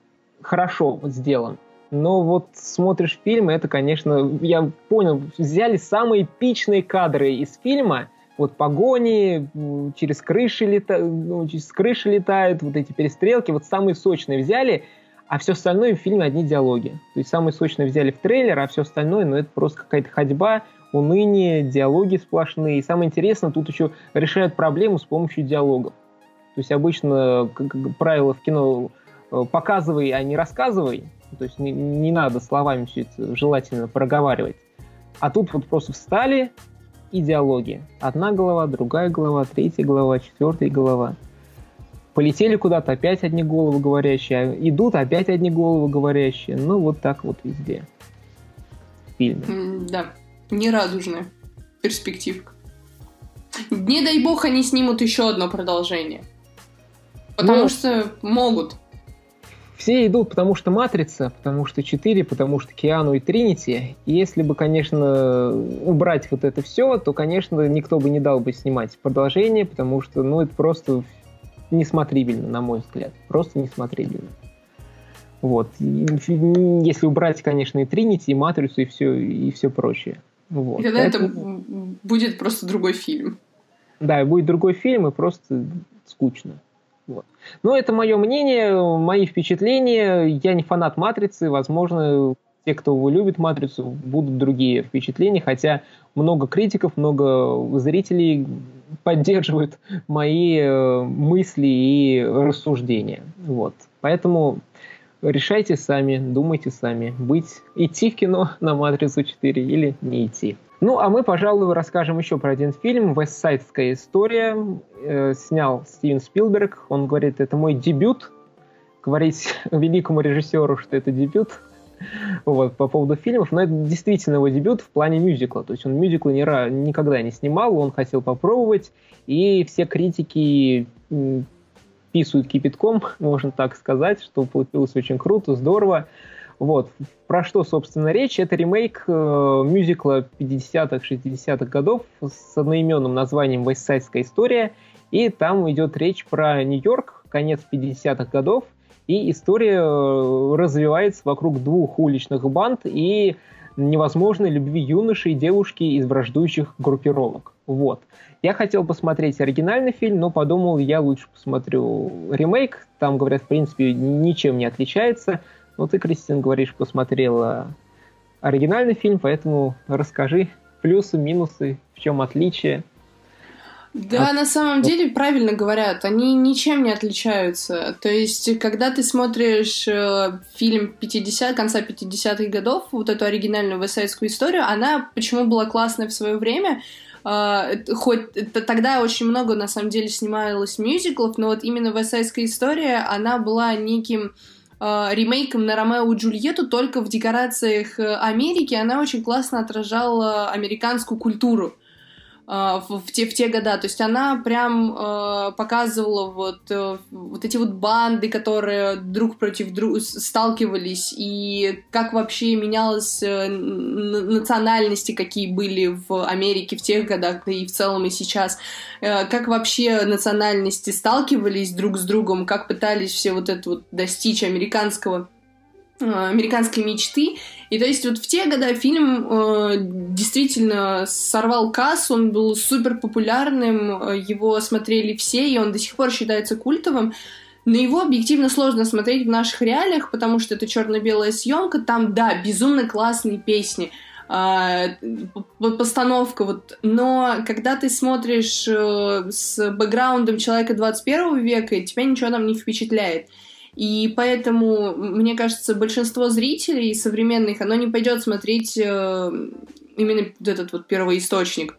хорошо сделан. Но вот смотришь фильм, это, конечно, я понял, взяли самые эпичные кадры из фильма, вот погони, через крыши, лета... ну, через крыши летают, вот эти перестрелки, вот самые сочные взяли, а все остальное в фильме одни диалоги. То есть самые сочные взяли в трейлер, а все остальное, ну, это просто какая-то ходьба, уныние, диалоги сплошные. И самое интересное, тут еще решают проблему с помощью диалогов. То есть обычно как, правило в кино э, показывай, а не рассказывай. То есть не, не надо словами все это желательно проговаривать. А тут вот просто встали и диалоги. Одна голова, другая голова, третья голова, четвертая голова. Полетели куда-то, опять одни головы говорящие, а идут, опять одни головы говорящие. Ну, вот так вот везде. В фильме. Да, нерадужная перспективка. Не дай бог они снимут еще одно продолжение. Потому ну, что могут. Все идут, потому что Матрица, потому что 4, потому что Киану и Тринити. И если бы, конечно, убрать вот это все, то, конечно, никто бы не дал бы снимать продолжение, потому что, ну, это просто несмотрибельно, на мой взгляд. Просто несмотрибельно. Вот. Если убрать, конечно, и Тринити, и Матрицу, и все, и все прочее. Вот. И тогда Поэтому... это будет просто другой фильм. Да, будет другой фильм, и просто скучно. Вот. Но это мое мнение, мои впечатления. Я не фанат «Матрицы». Возможно, те, кто любит «Матрицу», будут другие впечатления, хотя много критиков, много зрителей поддерживают мои э, мысли и рассуждения. Вот. Поэтому решайте сами, думайте сами, быть, идти в кино на «Матрицу 4» или не идти. Ну, а мы, пожалуй, расскажем еще про один фильм «Вестсайдская история». Э, снял Стивен Спилберг. Он говорит, это мой дебют. Говорить великому режиссеру, что это дебют, вот, по поводу фильмов, но это действительно его дебют в плане мюзикла. То есть он мюзиклы ни, никогда не снимал, он хотел попробовать, и все критики писают кипятком, можно так сказать, что получилось очень круто, здорово. Вот. Про что, собственно, речь? Это ремейк э, мюзикла 50-х, 60-х годов с одноименным названием «Вестсайдская история». И там идет речь про Нью-Йорк, конец 50-х годов, и история э, развивается вокруг двух уличных банд и невозможной любви юношей и девушки из враждующих группировок. Вот. Я хотел посмотреть оригинальный фильм, но подумал, я лучше посмотрю ремейк. Там, говорят, в принципе, ничем не отличается. Ну, ты, Кристин, говоришь, посмотрела оригинальный фильм, поэтому расскажи плюсы, минусы, в чем отличие. Да, а... на самом деле правильно говорят, они ничем не отличаются. То есть, когда ты смотришь э, фильм 50, конца 50-х годов, вот эту оригинальную высайдскую историю, она почему была классная в свое время, хоть тогда очень много на самом деле снималось мюзиклов, но вот именно «Высайская история», она была неким э, ремейком на Ромео и Джульетту, только в декорациях э, Америки она очень классно отражала американскую культуру. А, в, те, в те года. То есть она прям э, показывала вот, э, вот эти вот банды, которые друг против друга сталкивались, и как вообще менялась э, национальности, какие были в Америке в тех годах, да и в целом и сейчас. Э, как вообще национальности сталкивались друг с другом, как пытались все вот это вот достичь американского американской мечты. И то есть вот в те годы фильм э, действительно сорвал кассу, он был супер популярным, э, его смотрели все, и он до сих пор считается культовым. Но его объективно сложно смотреть в наших реалиях, потому что это черно-белая съемка, там, да, безумно классные песни, э, постановка, вот. Но когда ты смотришь э, с бэкграундом человека 21 века, тебя ничего там не впечатляет. И поэтому, мне кажется, большинство зрителей современных, оно не пойдет смотреть э, именно этот вот первоисточник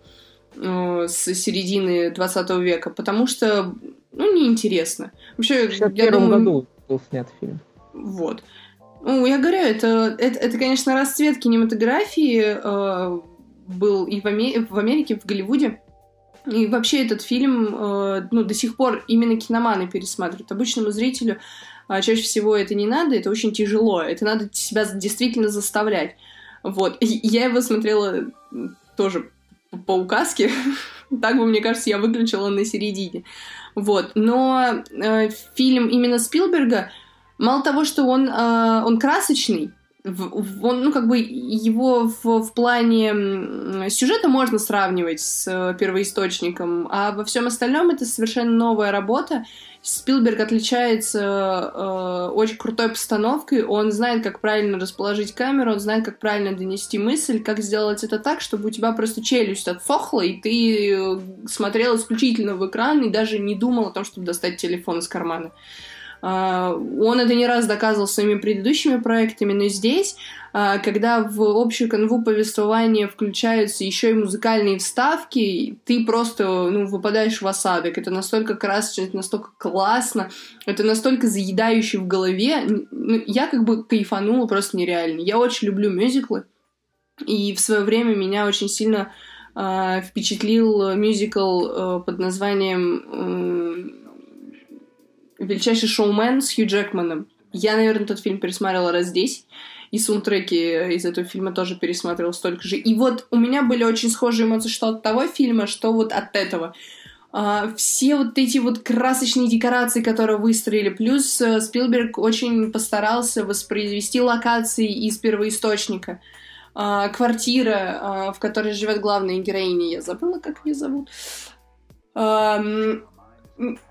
э, с середины 20 века, потому что, ну, неинтересно. Вообще, в 61 думаю... году был снят фильм. Вот. Ну, я говорю, это, это, это конечно, расцвет кинематографии, э, был и в, Амер... в Америке, в Голливуде. И вообще этот фильм, э, ну, до сих пор именно киноманы пересматривают. Обычному зрителю э, чаще всего это не надо, это очень тяжело, это надо себя действительно заставлять. Вот. И я его смотрела тоже по указке. так бы, мне кажется, я выключила на середине. Вот. Но э, фильм именно Спилберга, мало того, что он, э, он красочный, он, ну, как бы его в, в плане сюжета можно сравнивать с э, первоисточником, а во всем остальном это совершенно новая работа. Спилберг отличается э, очень крутой постановкой, он знает, как правильно расположить камеру, он знает, как правильно донести мысль, как сделать это так, чтобы у тебя просто челюсть отсохла, и ты э, смотрел исключительно в экран и даже не думал о том, чтобы достать телефон из кармана. Он это не раз доказывал своими предыдущими проектами, но здесь, а, когда в общую канву повествования включаются еще и музыкальные вставки, ты просто ну, выпадаешь в осадок. Это настолько красочно, это настолько классно, это настолько заедающе в голове. Ну, я как бы кайфанула просто нереально. Я очень люблю мюзиклы, и в свое время меня очень сильно э, впечатлил мюзикл э, под названием «Величайший шоумен» с Хью Джекманом. Я, наверное, тот фильм пересмотрела раз здесь. И саундтреки из этого фильма тоже пересмотрела столько же. И вот у меня были очень схожие эмоции что от того фильма, что вот от этого. Uh, все вот эти вот красочные декорации, которые выстроили. Плюс uh, Спилберг очень постарался воспроизвести локации из первоисточника. Uh, квартира, в которой живет главная героиня, я забыла, как ее зовут.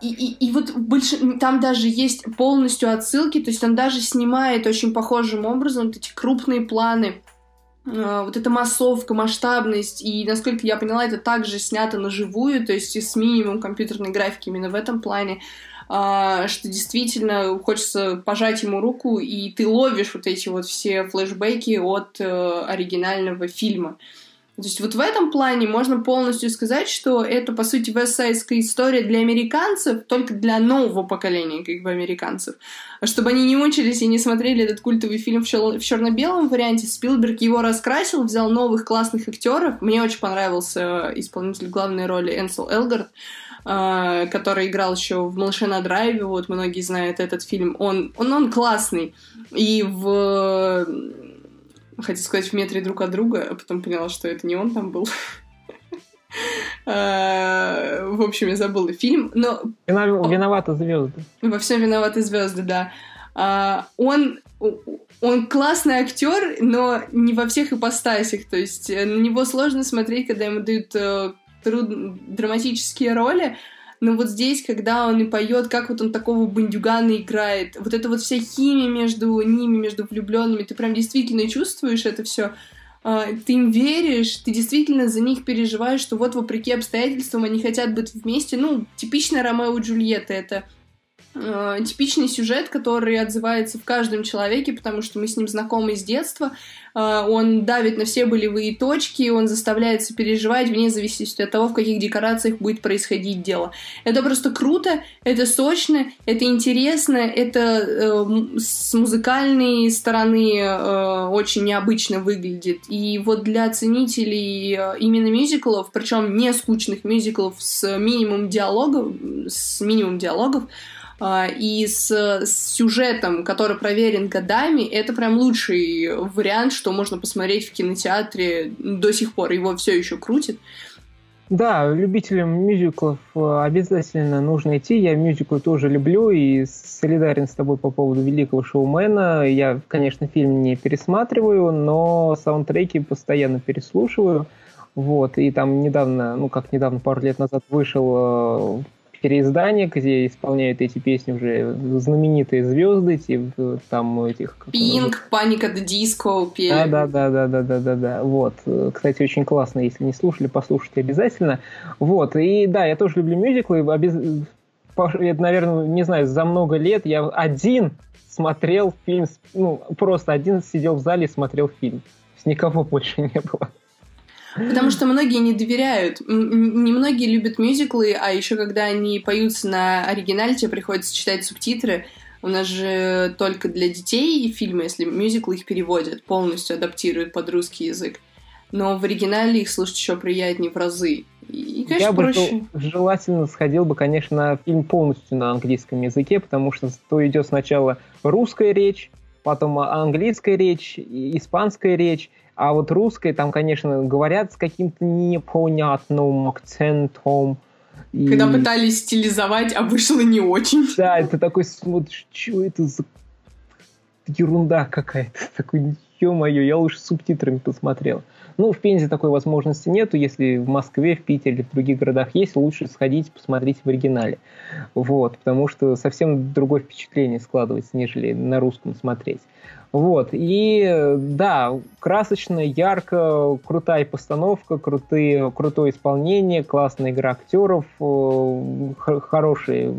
И, и, и вот больше, там даже есть полностью отсылки, то есть он даже снимает очень похожим образом вот эти крупные планы, э, вот эта массовка, масштабность, и, насколько я поняла, это также снято на живую, то есть с минимум компьютерной графики именно в этом плане, э, что действительно хочется пожать ему руку, и ты ловишь вот эти вот все флешбеки от э, оригинального фильма. То есть вот в этом плане можно полностью сказать, что это, по сути, вестсайдская история для американцев, только для нового поколения, как бы, американцев. Чтобы они не мучились и не смотрели этот культовый фильм в, чер- в черно-белом варианте, Спилберг его раскрасил, взял новых классных актеров. Мне очень понравился исполнитель главной роли Энсел Элгард, Uh, который играл еще в «Малыше на драйве», вот многие знают этот фильм, он, он, он классный. И в хотел сказать, в метре друг от друга, а потом поняла, что это не он там был. А, в общем, я забыла фильм, но... Виноваты звезды. Во всем виноваты звезды, да. А, он, он классный актер, но не во всех ипостасях. То есть э, на него сложно смотреть, когда ему дают э, труд... драматические роли, но вот здесь, когда он и поет, как вот он такого бандюгана играет, вот это вот вся химия между ними, между влюбленными, ты прям действительно чувствуешь это все. А, ты им веришь, ты действительно за них переживаешь, что вот вопреки обстоятельствам они хотят быть вместе. Ну, типично Ромео и Джульетта это э, типичный сюжет, который отзывается в каждом человеке, потому что мы с ним знакомы с детства. Э, он давит на все болевые точки, он заставляет переживать вне зависимости от того, в каких декорациях будет происходить дело. Это просто круто, это сочно, это интересно, это э, с музыкальной стороны э, очень необычно выглядит. И вот для ценителей э, именно мюзиклов, причем не скучных мюзиклов с минимум диалогов, с минимум диалогов, и с, с сюжетом, который проверен годами, это прям лучший вариант, что можно посмотреть в кинотеатре до сих пор. Его все еще крутит. Да, любителям мюзиклов э, обязательно нужно идти. Я мюзиклы тоже люблю и солидарен с тобой по поводу великого шоумена. Я, конечно, фильм не пересматриваю, но саундтреки постоянно переслушиваю. Вот, и там недавно, ну как недавно, пару лет назад вышел э, переиздание, где исполняют эти песни уже знаменитые звезды, типа там этих... Пинк, Паника the Disco пели. Да, да, да, да, да, да, да, да. Вот. Кстати, очень классно, если не слушали, послушайте обязательно. Вот. И да, я тоже люблю мюзиклы. Обез... Наверное, не знаю, за много лет я один смотрел фильм, ну, просто один сидел в зале и смотрел фильм. С никого больше не было. Потому что многие не доверяют. Немногие любят мюзиклы, а еще когда они поются на оригинале, тебе приходится читать субтитры. У нас же только для детей фильмы, если мюзиклы их переводят, полностью адаптируют под русский язык. но в оригинале их слушать еще приятнее в разы. И, конечно, Я проще. бы желательно сходил бы, конечно, на фильм полностью на английском языке, потому что то идет сначала русская речь, потом английская речь, испанская речь, а вот русская там, конечно, говорят с каким-то непонятным акцентом. И... Когда пытались стилизовать, а вышло не очень. Да, это такой смотришь, что это за ерунда какая-то. Такой, ё-моё, я лучше субтитрами посмотрел. Ну, в Пензе такой возможности нету. Если в Москве, в Питере или в других городах есть, лучше сходить посмотреть в оригинале. Вот, потому что совсем другое впечатление складывается, нежели на русском смотреть. Вот, и да, красочно, ярко, крутая постановка, крутые, крутое исполнение, классная игра актеров, э, хорошие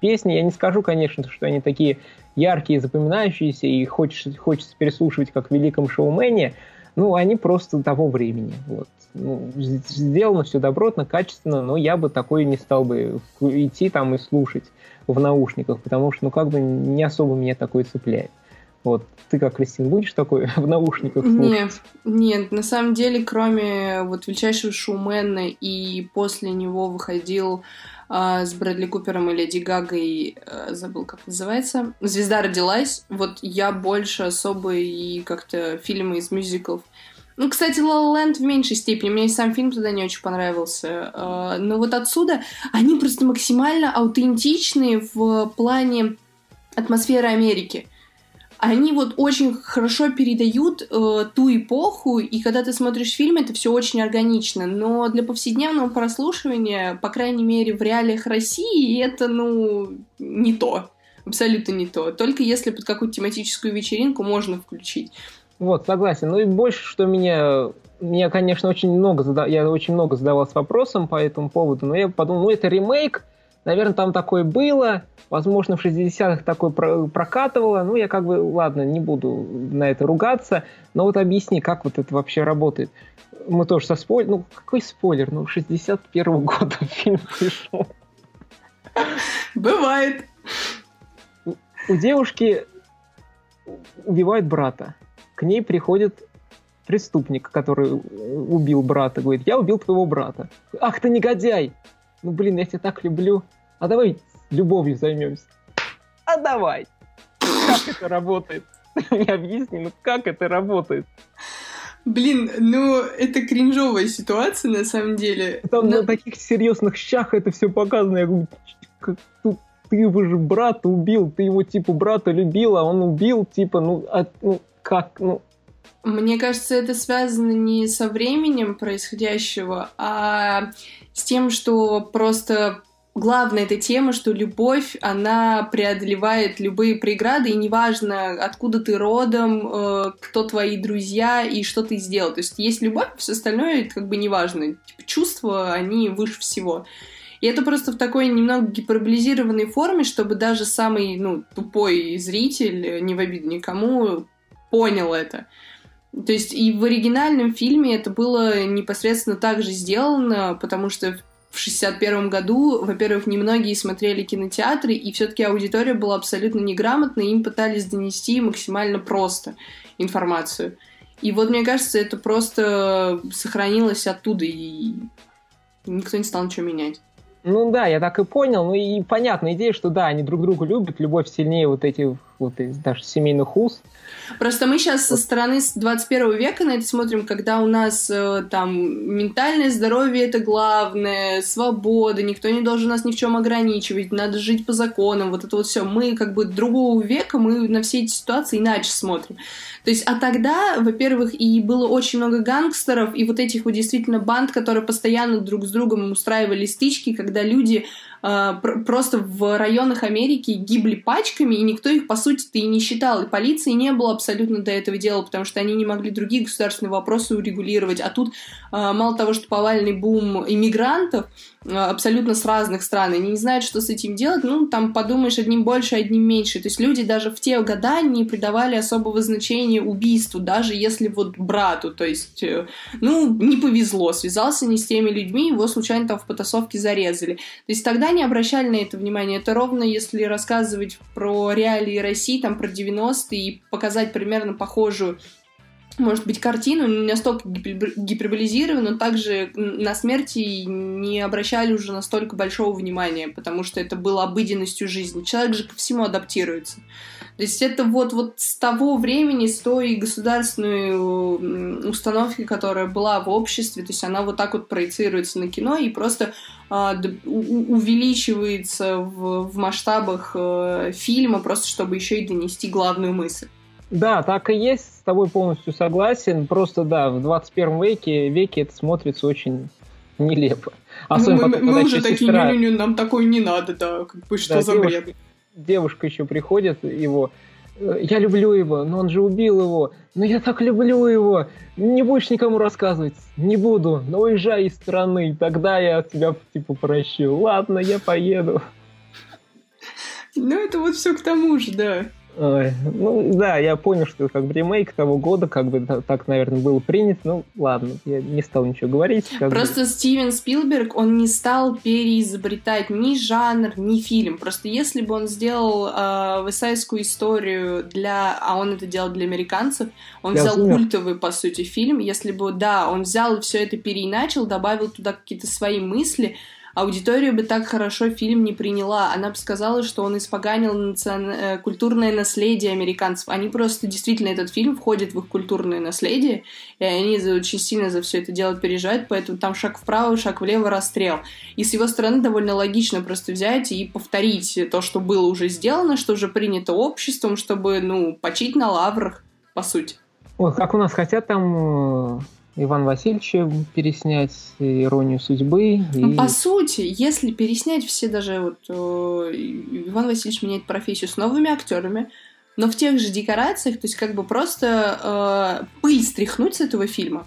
песни. Я не скажу, конечно, что они такие яркие, запоминающиеся, и хочется, хочется переслушивать как в «Великом шоумене», ну, они просто того времени. Вот. Ну, сделано все добротно, качественно, но я бы такой не стал бы идти там и слушать в наушниках, потому что, ну, как бы не особо меня такое цепляет. Вот. Ты как, Кристин, будешь такой в наушниках слушать? Нет, нет, на самом деле, кроме вот величайшего шоумена и после него выходил а, с Брэдли Купером и Леди Гагой, а, забыл, как называется, «Звезда родилась». Вот я больше особо и как-то фильмы из мюзиклов ну, кстати, La La в меньшей степени. Мне и сам фильм туда не очень понравился. А, но вот отсюда они просто максимально аутентичные в плане атмосферы Америки они вот очень хорошо передают э, ту эпоху, и когда ты смотришь фильм, это все очень органично. Но для повседневного прослушивания, по крайней мере, в реалиях России, это, ну, не то. Абсолютно не то. Только если под какую-то тематическую вечеринку можно включить. Вот, согласен. Ну и больше, что меня меня, конечно, очень много задав... я очень много задавался вопросом по этому поводу, но я подумал, ну это ремейк, наверное, там такое было, Возможно, в 60-х такой прокатывало. Ну, я как бы, ладно, не буду на это ругаться. Но вот объясни, как вот это вообще работает. Мы тоже со спойлер... Ну, какой спойлер? Ну, 61-го года фильм пришел. Бывает. У, у девушки убивают брата. К ней приходит преступник, который убил брата, говорит, я убил твоего брата. Ах ты негодяй! Ну, блин, я тебя так люблю. А давай любовью займемся. А давай. Как это работает? Мне объясни, ну как это работает? Блин, ну это кринжовая ситуация на самом деле. Там Но... на таких серьезных щах это все показано. Я говорю, как, ну, ты его же брата убил, ты его типа брата любила, а он убил, типа, ну, а, ну как, ну. Мне кажется, это связано не со временем происходящего, а с тем, что просто главная эта тема, что любовь, она преодолевает любые преграды, и неважно, откуда ты родом, э, кто твои друзья и что ты сделал. То есть есть любовь, все остальное это как бы неважно. Типа, чувства, они выше всего. И это просто в такой немного гиперболизированной форме, чтобы даже самый ну, тупой зритель, не в обиду никому, понял это. То есть и в оригинальном фильме это было непосредственно так же сделано, потому что в 61 году, во-первых, немногие смотрели кинотеатры, и все-таки аудитория была абсолютно неграмотной, им пытались донести максимально просто информацию. И вот, мне кажется, это просто сохранилось оттуда, и никто не стал ничего менять. Ну да, я так и понял. Ну и понятная идея, что да, они друг друга любят, любовь сильнее вот этих вот даже семейных уз. Просто мы сейчас со стороны 21 века на это смотрим, когда у нас э, там ментальное здоровье это главное, свобода, никто не должен нас ни в чем ограничивать, надо жить по законам, вот это вот все. Мы как бы другого века, мы на все эти ситуации иначе смотрим. То есть, а тогда, во-первых, и было очень много гангстеров, и вот этих вот действительно банд, которые постоянно друг с другом устраивали стычки, когда люди просто в районах Америки гибли пачками, и никто их, по сути-то, и не считал. И полиции не было абсолютно до этого дела, потому что они не могли другие государственные вопросы урегулировать. А тут, э, мало того, что повальный бум иммигрантов, э, абсолютно с разных стран, они не знают, что с этим делать, ну, там подумаешь, одним больше, одним меньше. То есть люди даже в те года не придавали особого значения убийству, даже если вот брату, то есть, э, ну, не повезло, связался не с теми людьми, его случайно там в потасовке зарезали. То есть тогда не обращали на это внимания. Это ровно если рассказывать про реалии России, там про 90-е и показать примерно похожую может быть, картину не настолько гиперболизированы, но также на смерти не обращали уже настолько большого внимания, потому что это было обыденностью жизни. Человек же ко всему адаптируется. То есть это вот, вот с того времени, с той государственной установки, которая была в обществе, то есть она вот так вот проецируется на кино и просто э, увеличивается в, в масштабах э, фильма, просто чтобы еще и донести главную мысль. Да, так и есть, с тобой полностью согласен. Просто да, в 21 веке, веке это смотрится очень нелепо. Особенно, ну, мы, мы уже такие, сестра... не, не, не, нам такое не надо, да, как бы что да, за девушка, бред. Девушка еще приходит его, «Э, я люблю его, но он же убил его, но я так люблю его, не будешь никому рассказывать, не буду, но уезжай из страны, тогда я тебя типа прощу. Ладно, я поеду. Ну, это вот все к тому же, да. Ой, ну да, я понял, что это как бы ремейк того года, как бы так, наверное, было принято. Ну ладно, я не стал ничего говорить. Просто бы. Стивен Спилберг, он не стал переизобретать ни жанр, ни фильм. Просто если бы он сделал э, высайскую историю для... А он это делал для американцев. Он для взял зумер. культовый, по сути, фильм. Если бы, да, он взял все это переиначил, добавил туда какие-то свои мысли, аудитория бы так хорошо фильм не приняла. Она бы сказала, что он испоганил национ... Э, культурное наследие американцев. Они просто действительно этот фильм входит в их культурное наследие, и они очень сильно за все это дело переживают, поэтому там шаг вправо, шаг влево, расстрел. И с его стороны довольно логично просто взять и повторить то, что было уже сделано, что уже принято обществом, чтобы, ну, почить на лаврах, по сути. Ой, как у нас хотят там э, Иван Васильевича переснять, «Иронию судьбы». И... Ну, по сути, если переснять все даже... Вот, э, Иван Васильевич меняет профессию с новыми актерами, но в тех же декорациях, то есть как бы просто э, пыль стряхнуть с этого фильма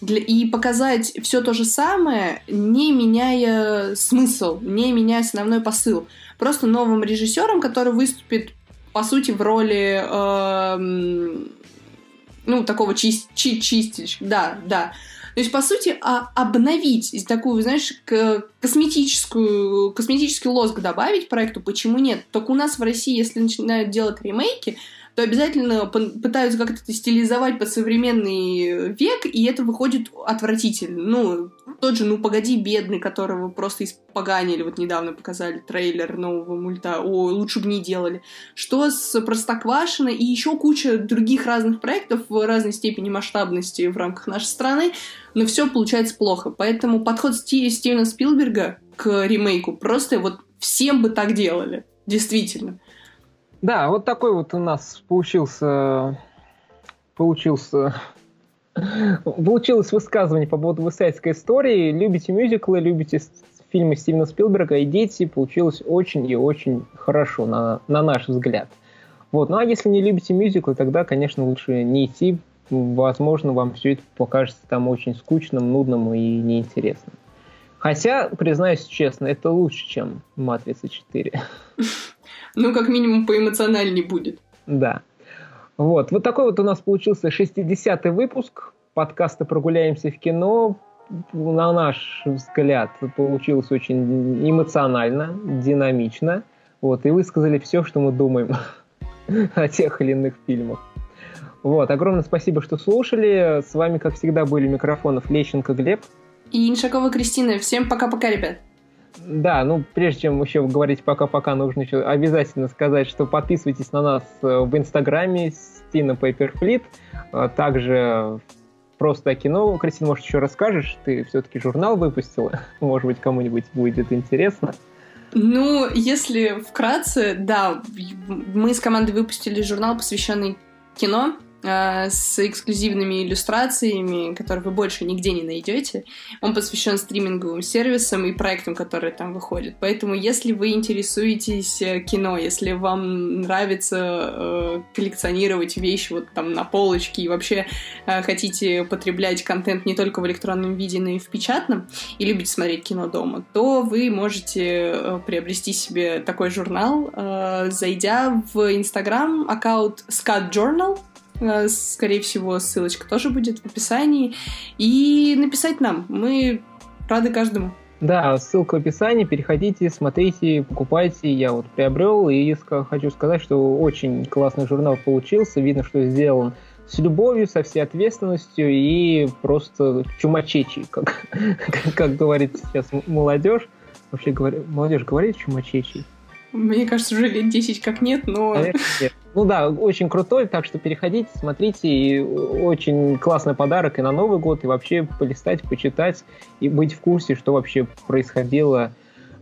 для, и показать все то же самое, не меняя смысл, не меняя основной посыл. Просто новым режиссером, который выступит, по сути, в роли... Э, ну, такого чист, чи, чистильщика, да, да. То есть, по сути, а, обновить такую, знаешь, косметическую, косметический лоск добавить проекту, почему нет? Только у нас в России, если начинают делать ремейки, то обязательно пытаются как-то стилизовать под современный век, и это выходит отвратительно. Ну, тот же «Ну, погоди, бедный», которого просто испоганили, вот недавно показали трейлер нового мульта, о, лучше бы не делали. Что с «Простоквашино» и еще куча других разных проектов в разной степени масштабности в рамках нашей страны, но все получается плохо. Поэтому подход Стивена Спилберга к ремейку просто вот всем бы так делали. Действительно. Да, вот такой вот у нас получился получился получилось высказывание по поводу высайдской истории. Любите мюзиклы, любите фильмы Стивена Спилберга, идите, получилось очень и очень хорошо, на, на наш взгляд. Вот. Ну а если не любите мюзиклы, тогда, конечно, лучше не идти. Возможно, вам все это покажется там очень скучным, нудным и неинтересным. Хотя, признаюсь честно, это лучше, чем «Матрица 4». Ну, как минимум, поэмоциональнее будет. Да. Вот. Вот такой вот у нас получился 60-й выпуск подкаста «Прогуляемся в кино». На наш взгляд, получилось очень эмоционально, динамично. Вот, и высказали все, что мы думаем о тех или иных фильмах. Вот, огромное спасибо, что слушали. С вами, как всегда, были микрофонов Лещенко Глеб. И Иншакова Кристина. Всем пока-пока, ребят. Да, ну прежде чем еще говорить пока-пока, нужно еще обязательно сказать, что подписывайтесь на нас э, в Инстаграме Стина Пейперфлит, а также просто о кино. Кристина, может, еще расскажешь? Ты все-таки журнал выпустила. Может быть, кому-нибудь будет интересно. Ну, если вкратце, да, мы с командой выпустили журнал, посвященный кино. Э, с эксклюзивными иллюстрациями, которые вы больше нигде не найдете. Он посвящен стриминговым сервисам и проектам, которые там выходят. Поэтому, если вы интересуетесь э, кино, если вам нравится э, коллекционировать вещи вот там на полочке и вообще э, хотите потреблять контент не только в электронном виде, но и в печатном, и любите смотреть кино дома, то вы можете э, приобрести себе такой журнал, э, зайдя в Инстаграм аккаунт Scat Journal, скорее всего, ссылочка тоже будет в описании. И написать нам. Мы рады каждому. Да, ссылка в описании, переходите, смотрите, покупайте. Я вот приобрел и хочу сказать, что очень классный журнал получился. Видно, что сделан с любовью, со всей ответственностью и просто чумачечи, как, как говорит сейчас молодежь. Вообще, говорю, молодежь говорит чумачечи? Мне кажется, уже лет 10 как нет, но... Ну да, очень крутой, так что переходите, смотрите, и очень классный подарок и на Новый год, и вообще полистать, почитать, и быть в курсе, что вообще происходило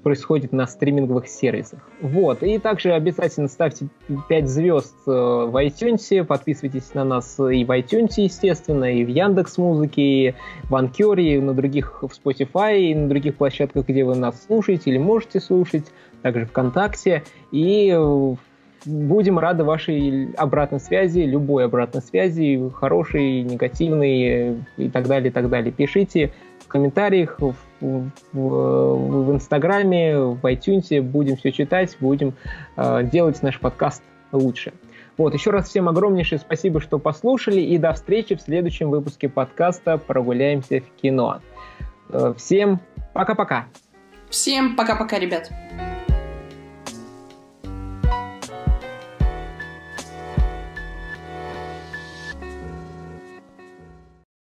происходит на стриминговых сервисах. Вот. И также обязательно ставьте 5 звезд э, в iTunes, подписывайтесь на нас и в iTunes, естественно, и в Яндекс Музыке, и в Анкере, и на других в Spotify, и на других площадках, где вы нас слушаете или можете слушать, также ВКонтакте. И э, будем рады вашей обратной связи, любой обратной связи, хорошей, негативной и так далее, и так далее. Пишите в комментариях, в, в, в Инстаграме, в iTunes, будем все читать, будем э, делать наш подкаст лучше. Вот, еще раз всем огромнейшее спасибо, что послушали, и до встречи в следующем выпуске подкаста «Прогуляемся в кино». Э, всем пока-пока! Всем пока-пока, ребят!